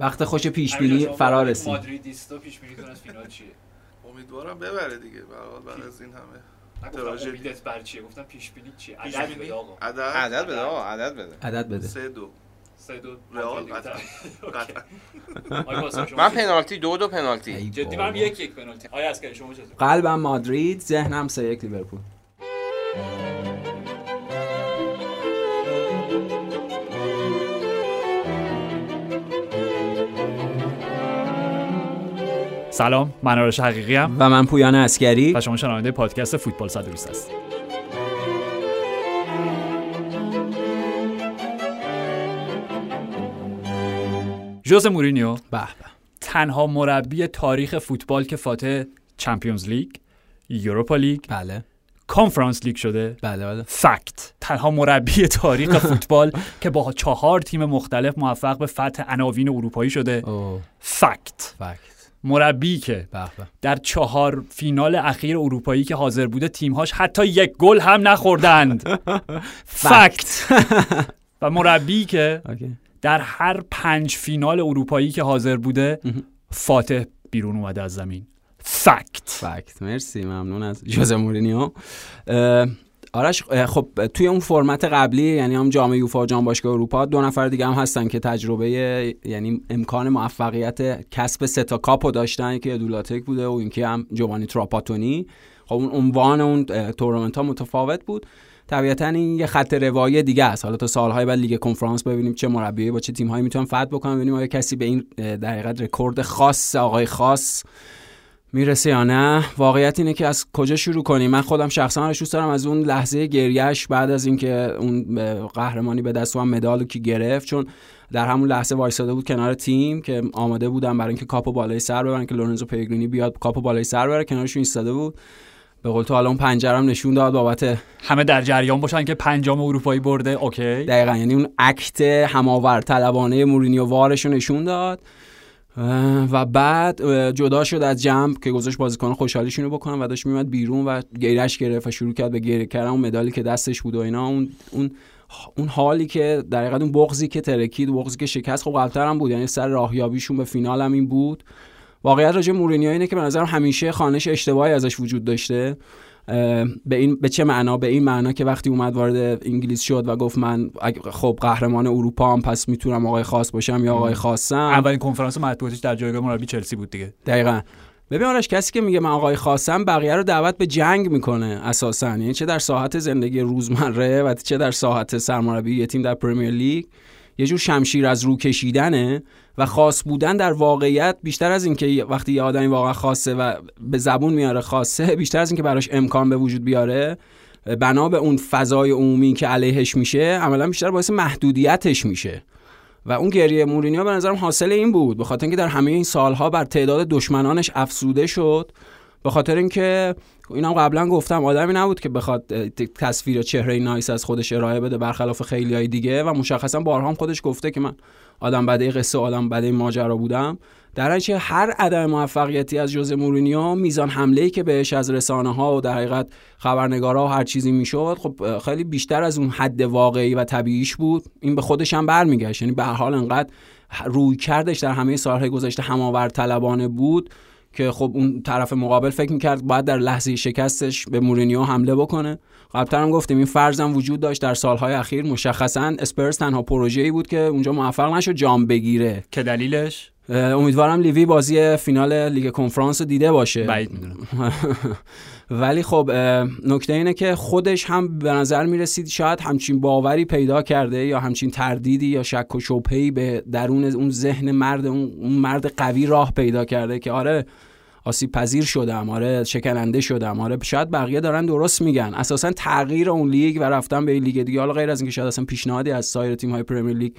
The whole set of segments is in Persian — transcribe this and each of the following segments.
وقت خوش پیش بینی فرا رسید. مادریدیستا پیش بینیتون از فینال چیه؟ امیدوارم ببره دیگه به هر حال بعد از این همه. امیدت بر چیه؟ گفتم پیش بینی چیه؟ پیش عدد بینی؟ بده آقا. عدد؟ عدد بده آقا عدد بده. عدد بده. سه دو. سه دو. رئال مادرید قطعا. من؟ پنالتی دو دو پنالتی. جدی. منم یک یک پنالتی. آیا اسکری شما چطور قلبم مادرید ذهنم سه یک لیورپول. سلام من آرش حقیقی ام. و من پویان عسکری و شما شنونده پادکست فوتبال 120 هستید. ژوز مورینیو به به تنها مربی تاریخ فوتبال که فاتح Champions League Europa League بله. Conference League شده. بله بله. fact تنها مربی تاریخ فوتبال که با چهار تیم مختلف موفق به فتح عناوین اروپایی شده. فکت فکت مربی که در چهار فینال اخیر اروپایی که حاضر بوده تیمهاش حتی یک گل هم نخوردند. فکت و مربی که در هر پنج فینال اروپایی که حاضر بوده. فاتح بیرون اومده از زمین. فکت فکت مرسی ممنون از جوزه مورینیو. آرش خب توی اون فرمت قبلی یعنی هم جام یوفا و جام باشگاه اروپا دو نفر دیگه هم هستن که تجربه یعنی امکان موفقیت کسب سه تا کاپو داشتن که اودو لاتک بوده و اینکه هم جووانی تراپاتونی. خب اون عنوان اون تورنمنت ها متفاوت بود. طبیعتا این یه خط روایی دیگه است. حالا تا سالهای بعد لیگ کنفرانس ببینیم چه مربی با چه تیم‌هایی می‌تونن فتح بکنن. ببینیم آیا کسی به این در رکورد خاص آقای خاص می‌رسه یا نه؟ واقعیت اینه که از کجا شروع کنیم؟ من خودم شخصا دوست دارم از اون لحظه گریه‌ش بعد از اینکه اون قهرمانی به دست اومد مدال رو که گرفت چون در همون لحظه وایساده بود کنار تیم که آماده بودن برای اینکه کاپو بالای سر ببرن که لورنزو پیگرینی بیاد کاپو بالای سر بره کنارشون ایستاده بود. به قول تو حالا اون پنج رو هم نشون داد بابت همه در جریان باشن که پنج جام اروپایی برده okay. دقیقا یعنی اون act هماورد طلبانه مورینیو وارش رو نشون داد. و بعد جدا شد از جمع که گذاشت بازیکن خوشحالیشون رو بکنن و داشت میومد بیرون و گریه‌ش گرفت و شروع کرد به گریه کردن. اون مدالی که دستش بود و اینا اون اون اون حالی که در حقیقت اون بغضی که ترکید بغضی که شکست خب قبلتر هم بود. یعنی سر راهیابیشون به فینال هم این بود. واقعیت راجع مورینیو اینه که به نظرم همیشه خانش اشتباهی ازش وجود داشته. به این به چه معنا؟ به این معنا که وقتی اومد وارد انگلیس شد و گفت من خب قهرمان اروپا هم پس می‌تونم آقای خاص باشم یا آقای خاصم. اولین کنفرانس مطبوعاتیش در جایگاه مربی چلسی بود دیگه. دقیقا. ببین آرش کسی که میگه من آقای خاصم بقیه رو دعوت به جنگ می‌کنه اساسا. یعنی چه در ساحت زندگی روزمره و چه در ساحت سرمربی یه تیم در پرمیر لیگ. یه جور شمشیر از رو کشیدنه و خاص بودن در واقعیت بیشتر از اینکه وقتی یه آدمی واقعا خاصه و به زبون میاره خاصه بیشتر از اینکه براش امکان به وجود بیاره بنا به اون فضای عمومی که علیهش میشه عملا بیشتر باعث محدودیتش میشه. و اون گریه مورینیو به نظرم حاصل این بود به خاطر اینکه در همه این سالها بر تعداد دشمنانش افسوده شد به خاطر اینکه اینم قبلا گفتم آدمی نبود که بخواد تصویر چهره نایس از خودش ارائه بده برخلاف خیلی های دیگه و مشخصا بارها خودش گفته که من آدم بده قصه آدم بده ماجرا بودم. در نتیجه هر عدم موفقیتی از جوز مورینیو میزان حمله ای که بهش از رسانه ها و در حقیقت خبرنگارا و هر چیزی می‌شد خب خیلی بیشتر از اون حد واقعی و طبیعیش بود. این به خودش هم برمیگشت. یعنی به هر حال انقدر روی کردش در همه سالهای گذشته هماور طلبانه بود که خب اون طرف مقابل فکر می‌کرد باید در لحظه شکستش به مورینیو حمله بکنه. قبلتر هم گفتیم این فرضم وجود داشت در سالهای اخیر. مشخصا اسپرس تنها پروژه‌ای بود که اونجا موفق نشد جام بگیره. که دلیلش؟ امیدوارم لیوی بازی فینال لیگ کنفرانس رو دیده باشه. بعید می‌دونم. ولی خب نکته اینه که خودش هم به نظر می‌رسید شاید همچین باوری پیدا کرده یا همچین تردیدی یا شک و شبهه‌ای به درون اون ذهن مرد اون مرد قوی راه پیدا کرده که آره آسیب پذیر شدم آره شکننده شدم آره. شاید بقیه دارن درست میگن. اساسا تغییر اون لیگ و رفتن به لیگ دیگه. حالا غیر از اینکه شاید اصلا پیشنهادی از سایر تیم های Premier League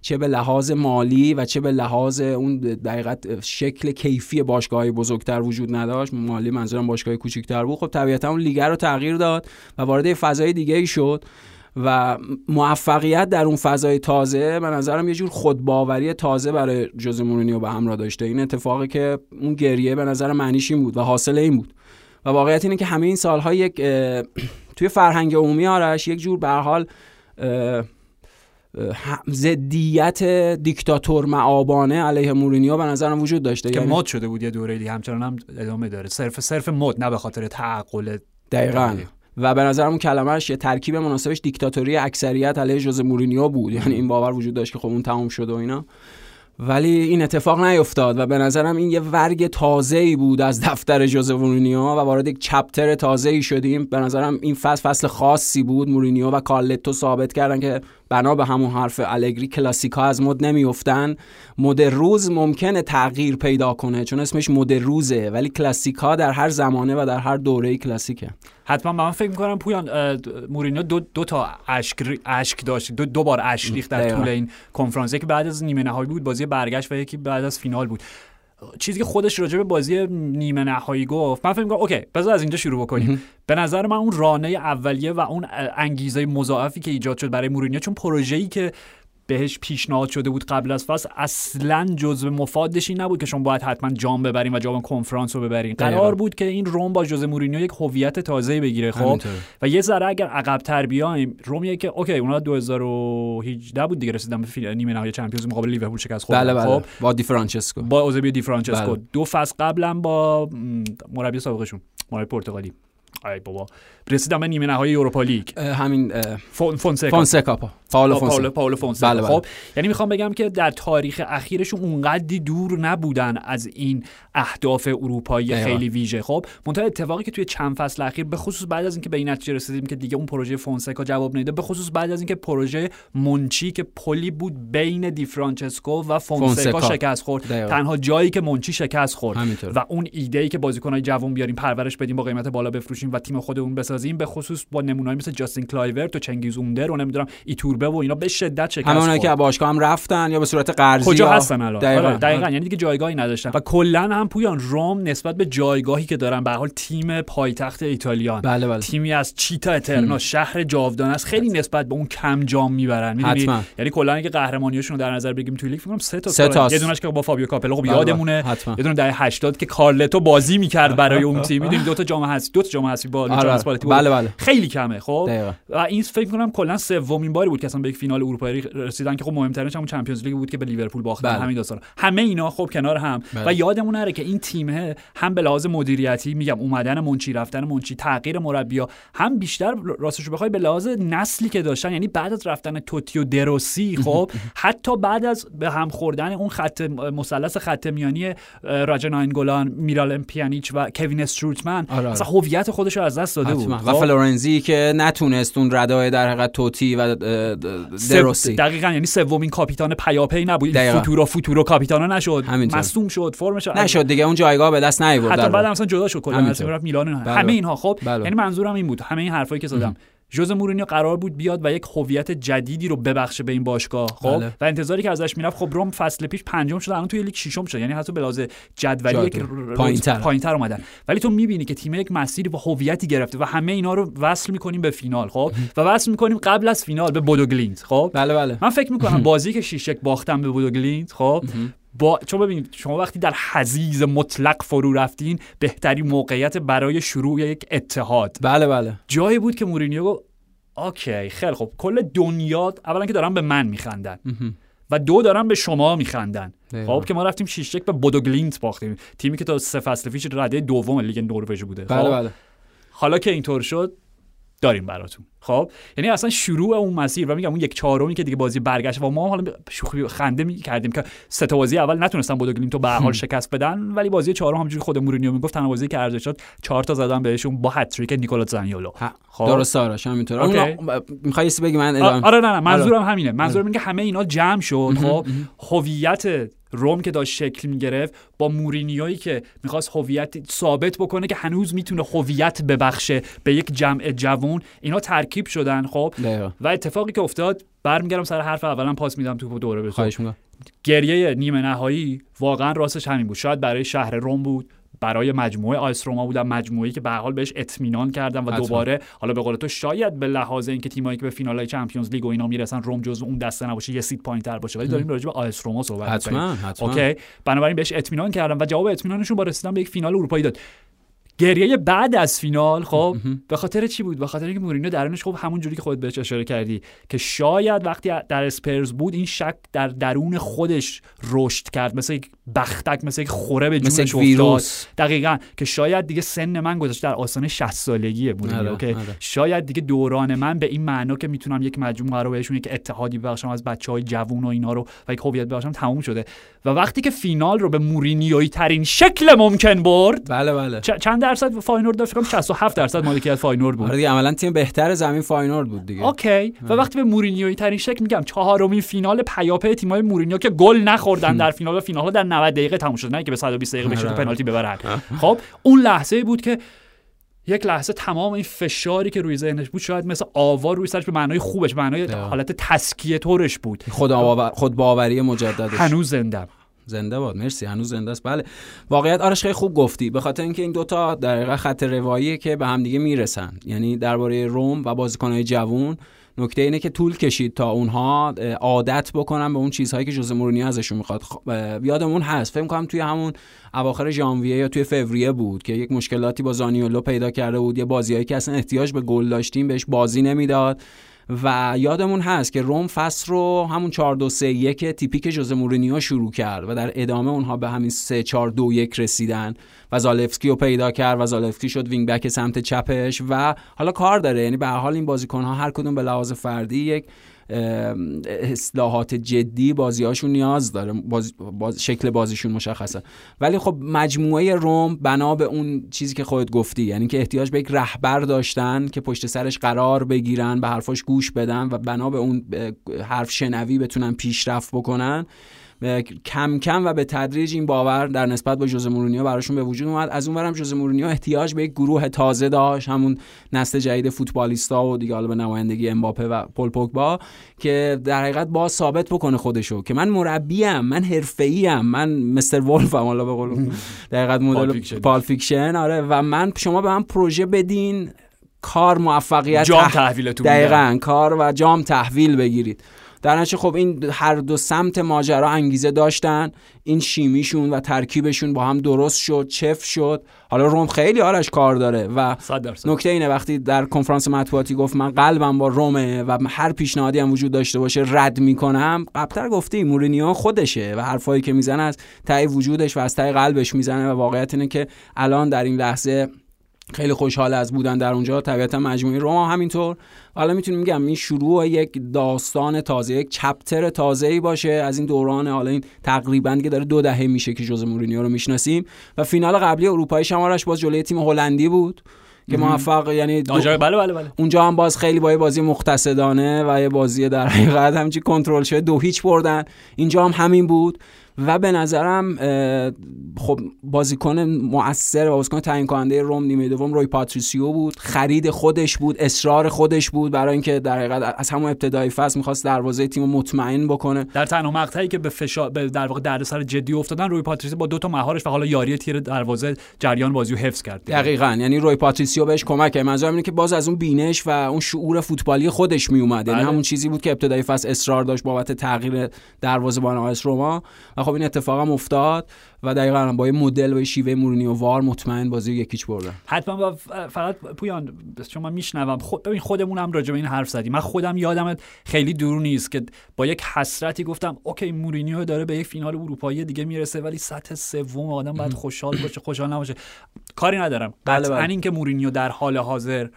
چه به لحاظ مالی و چه به لحاظ اون دقیقت شکل کیفی باشگاه بزرگتر وجود نداشت مالی منظورم باشگاه کوچیکتر بود خب طبیعتا اون لیگ رو تغییر داد و وارد فضای دیگه ای شد. و موفقیت در اون فضای تازه به نظرم یه جور خودباوری تازه برای جوز مورینیو به همراه داشته. این اتفاقی که اون گریه به نظر معنیش این بود و حاصل این بود. و واقعیت اینه که همه این سالها یک توی فرهنگ عمومی آرش یک جور به حال ضدیت دیکتاتور مآبانه علیه مورینیو به نظرم وجود داشته. که یعنی مد شده بود یه دوره دیگه همچنان هم ادامه داره. صرف صرف مد نه به خاطر تعقل دقیقا. دقیق. و به نظرم کلمهش یه ترکیب مناسبش دیکتاتوری اکثریت علیه جوز مورینیو بود. یعنی این باور وجود داشت که خب اون تموم شده و اینا. ولی این اتفاق نیفتاد و به نظرم این یه ورق تازه‌ای بود از دفتر جوز مورینیو و وارد یک chapter تازه‌ای شدیم. به نظرم این فصل فصل خاصی بود. مورینیو و کارلتو ثابت کردن که بنا به همون حرف الگری کلاسیکا از مد نمیافتن. مد روز ممکنه تغییر پیدا کنه چون اسمش مد روزه ولی کلاسیکا در هر زمانه و در هر دوره کلاسیکه. حتما من فکر می‌کنم پویان مورینیو دو, دو تا اشک, اشک داشت دو, دو بار اشک ریخت در. طول این کنفرانس یکی بعد از نیمه نهایی بود بازی برگشت و یکی بعد از فینال بود. چیزی که خودش راجع به بازی نیمه نهایی گفت من فکر می‌کنم اوکی بذار از اینجا شروع بکنیم. به نظر من اون رانه اولیه و اون انگیزه مضاعفی که ایجاد شد برای مورینیو چون پروژه‌ای که بهش پیشنهاد شده بود قبل از فصل اصلا جزو مفادش این نبود که شما باید حتما جام ببرین و جام کنفرانس رو ببرین. دقیقاً. قرار بود که این روم با جوز مورینیو یک هویت تازه‌ای بگیره خب. و یه ذره اگر عقب تر بیایم رومیه که okay اونا 2018 بود دیگه رسیدن به نیمه نهایی Champions مقابل لیورپول شکست خوردن بله بله. خب؟ با دی فرانچسکو. با اوزبیو دی فرانچسکو. بله. دو فصل قبلا با مربی سابقشون مربی پرتغالی. ای بابا. رسیدن به نیمه نهایی اروپا لیگ همین فون فونسکا فونسکا پا پاولو فونسکا پاولو فونسکا بله، بله. خب یعنی می‌خوام بگم که در تاریخ اخیرشون اونقدی دور نبودن از این اهداف اروپایی. خیلی ویژه خب منتها اتفاقی که توی چند فصل اخیر به خصوص بعد از اینکه به این نتیجه رسیدیم که دیگه اون پروژه فونسکا جواب نمیده به خصوص بعد از اینکه پروژه منچی که پلی بود بین دی فرانچسکو و فونسکا, فونسکا. شکست خورد. تنها جایی که منچی شکست خورد همینطور. و اون ایده ای که بازیکنای جوان بیاریم پرورش بدیم با قیمت بالا بفروشیم و تیم خودمون بسازیم به خصوص با نمونه‌ای مثل جاستین کلایورت و چنگیز اوندر و نمی‌دونم ایتوربه و اینا به شدت شکست خورد. که باشگاه هم رفتن یا به صورت قرضی کجا یا- هستن الان؟ دقیقاً, دقیقا, دقیقا. یعنی دیگه جایگاهی نداشتن. و کلا هم پویان روم نسبت به جایگاهی که دارن به حال تیم پایتخت ایتالیان. بله بله. تیمی از città eterna شهر جاودان است. خیلی نسبت به اون کم جام می‌برن. می‌دونی. یعنی کلا اگه قهرمانیاشون رو در نظر بگیریم توی لیگ فکر کنم سه تا سه. تاست. یه دونش که با فابیو کاپلو خب بله، یادمونه. حتما. یه دونه دهه 80 که کارلتو بازی می‌کرد برای اون تیم. می‌دونی؟ دو تا جام حذفی دو تا جام حذفی با بله بله خیلی کمه خب دقیقاً. و این فکر کنم کلا سومین باری بود که اصلا به یک فینال اروپایی رسیدن که خب مهمترینش همون Champions League بود که به لیورپول باختن بله. همین داستان همه اینا خب کنار هم بله. و یادمون نره که این تیم هم به لحاظ مدیریتی میگم اومدن منچی رفتن منچی تغییر مربیا هم بیشتر راستش رو بخوای به لحاظ نسلی که داشتن یعنی بعد از رفتن توتی و دروسی خب حتی بعد از به هم خوردن اون خط مثلث خط میانی اه، راجا ناینگولان میرال پیانیچ و کوین استروتمن آره، آره. اصلا هویت خودش رو از دست داده بود حتما. و خب؟ فلورنزی که نتونست اون ردای در حقیقت توتی و دروسی دقیقا یعنی سومین کاپیتان پیاپی نبود. فوتورو فوتورو کاپیتانا نشد. مصدوم شد فرمش نشد دیگه اون جایگاه به دست نیورد حتی بعد مثلا جدا شد کلا. اصلا رفت میلان. بله. همه اینها خب بله. یعنی منظورم این بود همه این حرفایی که زدم ژوز مورینیو قرار بود بیاد و یک هویت جدیدی رو ببخشه به این باشگاه خب؟ بله. و انتظاری که ازش می‌رفت خب روم فصل پیش پنجم شد الان توی لیگ ششم شد. یعنی حتی به لحاظ جدولی. یک پایین‌تر. پایین‌تر اومدن. ولی تو می‌بینی که تیم یک مسیری و هویتی گرفته و همه اینا رو وصل می‌کنیم به فینال خب؟ و وصل می‌کنیم قبل از فینال به بودو گلینت خب؟ بله بله. من فکر می‌کنم بازی که شیشک باختن به بودو گلینت خب با چون ببینید شما وقتی در حضیض مطلق فرو رفتین بهترین موقعیت برای شروع یک اتحاد. بله بله. جایی بود که مورینیو گفت okay خیلی خب کل دنیا اولا که دارن به من میخندن و دو دارن به شما میخندن. خب که ما رفتیم شیش به بودوگلیمت باختیم. تیمی که تا سه فصل پیش رده دوم لیگ نروژ بوده. بله خب؟ بله. حالا که اینطور شد داریم براتون. خب؟ یعنی اصلا شروع اون مسیر و میگم اون یک چهارمی که دیگه بازی برگشت و ما حالا شوخی خنده می کردیم که سه تا بازی اول نتونستن بودو رو به حال شکست بدن ولی بازی چهارم همونجوری خود مورینیو می‌گفت تنها بازی که ارزش شد چهار تا زدن بهشون با هتریک نیکولا زانیولو خب. درست آرش همینطور. می‌خوای بگی؟ من ادامه آره نه نه منظورم همینه. منظورم اینه که همه اینا جمع شد. خب؟ هویت روم که داشت شکل می‌گرفت با مورینیویی که می‌خواست هویت ثابت بکنه که هنوز می‌تونه هویت ببخشه به یک جمع جوون اینا ترکیب شدن خب؟ دقیقا. و اتفاقی که افتاد برمیگردم سر حرف اولم پاس میدم تو دوره به. خواهش می‌کنم. گریه نیمه نهایی واقعا راستش همین بود. شاید برای شهر روم بود. برای مجموعه آ اس روما بودن مجموعه‌ای که به حال بهش اطمینان کردن و حتما. دوباره حالا به قول تو شاید به لحاظ اینکه تیمایی که به فینال‌های Champions League و اینا می‌رسن روم جزو اون دسته نباشه یه سیت پایین‌تر باشه. ولی داریم راجع به آ اس روما صحبت می‌کنیم. حتما حتما. okay. بنابراین بهش اطمینان کردن و جواب اطمینانشون با رسیدن به یک فینال اروپایی داد. گریه بعد از فینال خب به خاطر چی بود؟ به خاطر اینکه مورینیو درونش خب همون جوری که خودت بهش اشاره کردی که شاید وقتی در اسپرز بود این شک در درون خودش رشد کرد. مثل یک بختک مثل یک خوره به جونش افتاد. دقیقا که شاید دیگه سن من گذاشته در آستانه 60 سالگی مورینیو آره، که آره. شاید دیگه دوران من به این معنا که می‌تونم یک مجموعه قرار بهشون یک اتحادی ببخشم از بچه های جوون و اینا رو و یک هویت ببخشم تموم شده. و وقتی که فینال رو به مورینیویی ترین شکل ممکن برد بله بله. چ- چند درصد فاینورد داشت؟ فکر کنم 67 درصد مالکیت فاینورد بود. آره دیگه عملا تیم بهتر زمین فاینورد بود دیگه. okay. و وقتی به مورینیویی ترین شکل میگم چهارمین فینال پیاپی تیمای مورینیو که گل نخوردن در فینال و فینال در 90 دقیقه تموم شد نه که به 120 دقیقه بشه آره. پنالتی ببرن. خب اون لحظه بود که یک لحظه تمام این فشاری که روی ذهنش بود شاید مثل آوا روی سرش به معنای خوبش به معنای. حالت تسکیه طورش بود. خود خود باوری مجددش. هنوز زندم زنده باد مرسی هنوز زنده است. بله. واقعیت آرش خیلی خوب گفتی. به خاطر اینکه این دوتا در خط رواییه که به همدیگه می‌رسن. یعنی درباره روم و بازیکنهای جوون نکته اینه که طول کشید تا اونها عادت بکنن به اون چیزهایی که جوز مورینیو ازشون می‌خواد. خب، یادمون هست. فکر کنم توی همون اواخر ژانویه یا توی فوریه بود که یک مشکلاتی با زانیولو پیدا کرده بود. یه بازیایی که اصلا احتیاج به گل داشتیم بهش بازی نمی‌داد. و یادمون هست که روم فصل رو همون 4 2 3 1 تیپیک ژوزه مورینیو شروع کرد و در ادامه اونها به همین 3 4 2 1 رسیدن و زالفسکی رو پیدا کرد و زالفسکی شد wing back سمت چپش و حالا کار داره. یعنی به حال این بازیکن ها هر کدوم به لحاظ فردی یک اصلاحات جدی بازیهاشون نیاز داره. باز, باز شکل بازیشون مشخصه. ولی خب مجموعه روم بنا به اون چیزی که خودت گفتی یعنی که احتیاج به یک رهبر داشتن که پشت سرش قرار بگیرن به حرفاش گوش بدن و بنا به اون حرف شنوی بتونن پیشرفت بکنن. کم کم و به تدریج این باور در نسبت با جوز مورینیو براشون به وجود اومد از اونورم جوز مورینیو احتیاج به یک گروه تازه داشت همون نسل جدید فوتبالیستا و دیگه حالا به نمایندگی امباپه و پل پوگبا که در حقیقت با ثابت بکنه خودشو که من مربیم من حرفه‌ایم من Mr. Wolf م حالا به قول در حقیقت مدل. Pulp Fiction آره و من شما به من پروژه بدین کار موفقیت جام تح- تحویلتون. دقیقا کار و جام تحویل بگیرید در نتیجه خب این هر دو سمت ماجرا انگیزه داشتن. این شیمیشون و ترکیبشون با هم درست شد چفت شد. حالا روم خیلی آرش کار داره و 100 درصد. نکته اینه وقتی در کنفرانس مطبوعاتی گفت من قلبم با رومه و هر پیشنهادی هم وجود داشته باشه رد می‌کنم قبلتر گفتی مورینیو خودشه و حرفایی که می‌زنه از ته وجودش و از ته قلبش می‌زنه و واقعیت اینه که الان در این لحظه خیلی خوشحال از بودن در اونجا. طبیعتا مجموعه روما همینطور. حالا می‌تونیم میگم این شروع یک داستان تازه یک چپتر تازه ای باشه. از این دوران حالا این تقریبا دیگه داره دو دهه میشه که جوز مورینیو رو می‌شناسیم. و فینال قبلی اروپایی شمارش باز جلوی تیم هلندی بود. که موفق یعنی دو- بله بله بله. اونجا هم باز خیلی با یه بازی مقتصدانه و یه بازی در حقیقت همچی کنترل شده دو هیچ بردن. اینجا هم همین بود. و به نظرم خب بازیکن مؤثر و بازیکن تعیین کننده روم نیمه دوم روی پاتریسیو بود. خرید خودش بود اصرار خودش بود برای اینکه در حقیقت از همون ابتدای فصل می‌خواست دروازه تیم مطمئن بکنه. در تنها مقطعی که به فشار به در واقع دردسر جدی افتادن روی پاتریسیو با دو تا مهارش و حالا یاری تیر دروازه جریان بازی رو حفظ کرد. دقیقا. یعنی روی پاتریسیو بهش کمک کرد. منظورم اینه که باز از اون بینش و اون شعور فوتبالی خودش می اومد یعنی بله. همون چیزی بود که ابتدای فصل اصرار داشت بابت تغییر دروازه‌بان آ اس روما. و خب این اتفاق هم افتاد و دقیقا با یه مدل و شیوه مورینیو وار مطمئن بازی رو یک هیچ بردن حتما با فقط پویان چون من میشنوم. خود ببین خودمون هم راجع به این حرف زدیم. من خودم یادم خیلی دور نیست که با یک حسرتی گفتم okay مورینیو داره به یک فینال اروپایی دیگه می‌رسه ولی سطح سوم آدم باید خوشحال باشه خوشحال نباشه. کاری ندارم. بله، قطعا بله. اینکه مورینیو در حال حاضر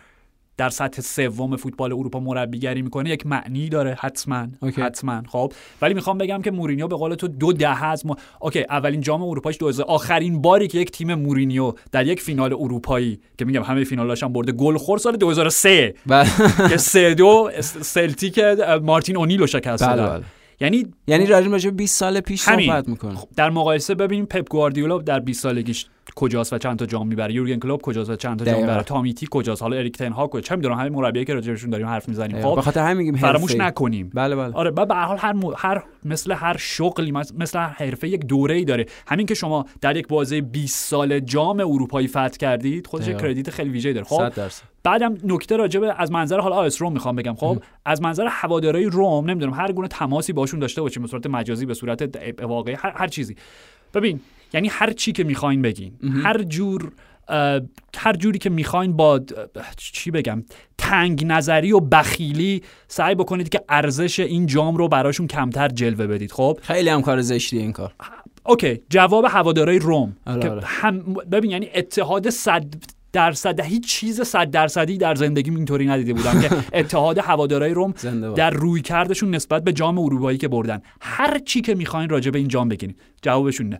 در سطح سوم فوتبال اروپا مربیگری می‌کنه یک معنی داره حتما okay. حتما خب ولی می‌خوام بگم که مورینیو به قول تو دو دهه از ما... okay اولین جام اروپایش 2000 آخرین باری که یک تیم مورینیو در یک فینال اروپایی که میگم همه فینالاش هم برده گل خورد سال 2003 بله که سه دو سلتیک مارتین اونیل رو شکست بله دادن. بله یعنی یعنی راجع به 20 سال پیش. صحبت می‌کنه در مقایسه ببینیم پپ گواردیولا در 20 سالگیش کجاست و چند تا جام می‌بره. یورگن کلوپ کجاست و چند تا جام. می‌بره. تامیتی کجاست. حالا اریک تن هاخ کجاست. چه می‌دونم همه مربیایی که راجعشون داریم حرف می‌زنیم. خب خاطر همین میگیم فراموش. نکنیم. بله بله. آره به هر حال هر, مو- هر مثل هر شغلی مثل هر حرفه یک دوره ای داره. همین که شما در یک بازه 20 سال جام اروپایی فتح کردید خودش. credit خیلی ویژه‌ای داره. خب 100 درصد. بعدم نکته راجع به از منظر حالا آ اس روم می‌خوام بگم. خب از منظر هوادارهای روم نمی‌دونم هر گونه تماسی باشون داشته باشیم به صورت مجازی به صورت واقعی هر, هر چیزی. ببین یعنی هر چی که می‌خواین بگین. هر جور هر جوری که می‌خواین با چی بگم تنگ نظری و بخیلی سعی بکنید که ارزش این جام رو براشون کمتر جلوه بدید خب؟ خیلی هم کار زشتیه این کار. اوکی جواب هوادارای روم. آره، که آره. هم ببین یعنی اتحاد صد درصد هیچ چیز صد درصدی در زندگیم اینطوری ندیده بودم که اتحاد هوادارای روم. در روی کردشون نسبت به جام اروپایی که بردن. هر چی که می‌خواین راجع به این جام بگین. جوابشون نه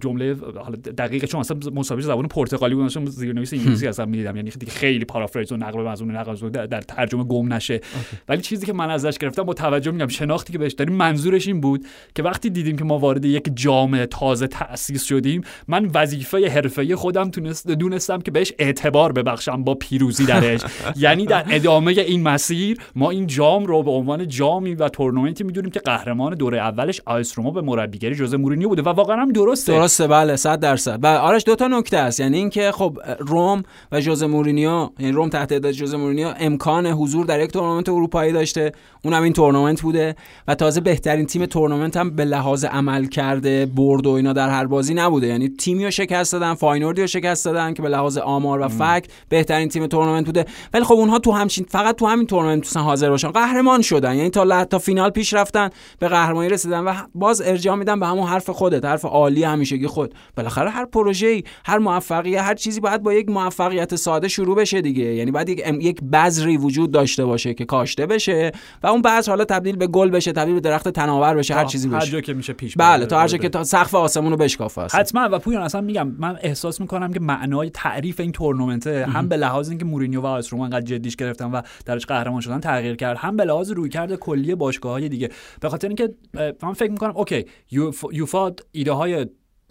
جمله حالا دقیقه چون اصلا مسابقه زبان پرتغالی بود چون زیرنویس انگلیسی اصلا می‌دیدم یعنی دیگه خیلی پارافریز و نقل مضمون نقل در, در ترجمه گم نشه. ولی چیزی که من ازش گرفتم با توجه میگم شناختی که بهش داریم منظورش این بود که وقتی دیدیم که ما وارد یک جام تازه تأسیس شدیم من وظیفه حرفه‌ای خودم تونست دونستم که بهش اعتبار ببخشم با پیروزی درش. یعنی در ادامه این مسیر ما این جام رو به عنوان جامی و تورنمنتی می‌دونیم که قهرمان دوره اولش آیس روما به مربیگری جوزه مورینیو بوده و واقعا هم درسته. درسته بله 100 درصد. و آرش دو تا نکته است. یعنی اینکه خب روم و ژوزه مورینیو یعنی روم تحت هدایت ژوزه مورینیو امکان حضور در یک تورنمنت اروپایی داشته. اونم این تورنمنت بوده. و تازه بهترین تیم تورنمنت هم به لحاظ عمل کرده برد و اینا در هر بازی نبوده. یعنی تیمی رو شکست دادن فاینوردی رو شکست دادن که به لحاظ آمار و fact بهترین تیم تورنمنت بوده. ولی خب اونها تو همچین فقط تو همین تورنمنت می‌تونن حاضر باشن. قهرمان شدن. یعنی تا. تا فینال پیش رفتن به قهرمانی رسیدن و باز ارجاع میدن به همون حرف خودت حرف عالی همیشگی خود. بالاخره هر پروژه‌ای هر موفقیت هر چیزی باید با یک موفقیت ساده شروع بشه دیگه. یعنی باید یک یک بذری وجود داشته باشه که کاشته بشه و اون بذر حالا تبدیل به گل بشه تبدیل به درخت تناور بشه هر چیزی هر بشه. جا که میشه پیش بله. تا هر جا که تا سقف آسمون رو بشکافه اصلا. حتما. و پویان اصلا میگم من احساس می‌کنم که معنای تعریف این تورنمنت هم به لحاظ اینکه مورینیو و آ اس روما انقدر جدیش گرفتن و درش قهرمان شدن تغییر کرد هم به لحاظ رویکرد کلی باشگاه های دیگه. به خاطر اینکه من فکر می‌کنم okay یوف- یوفا ایده های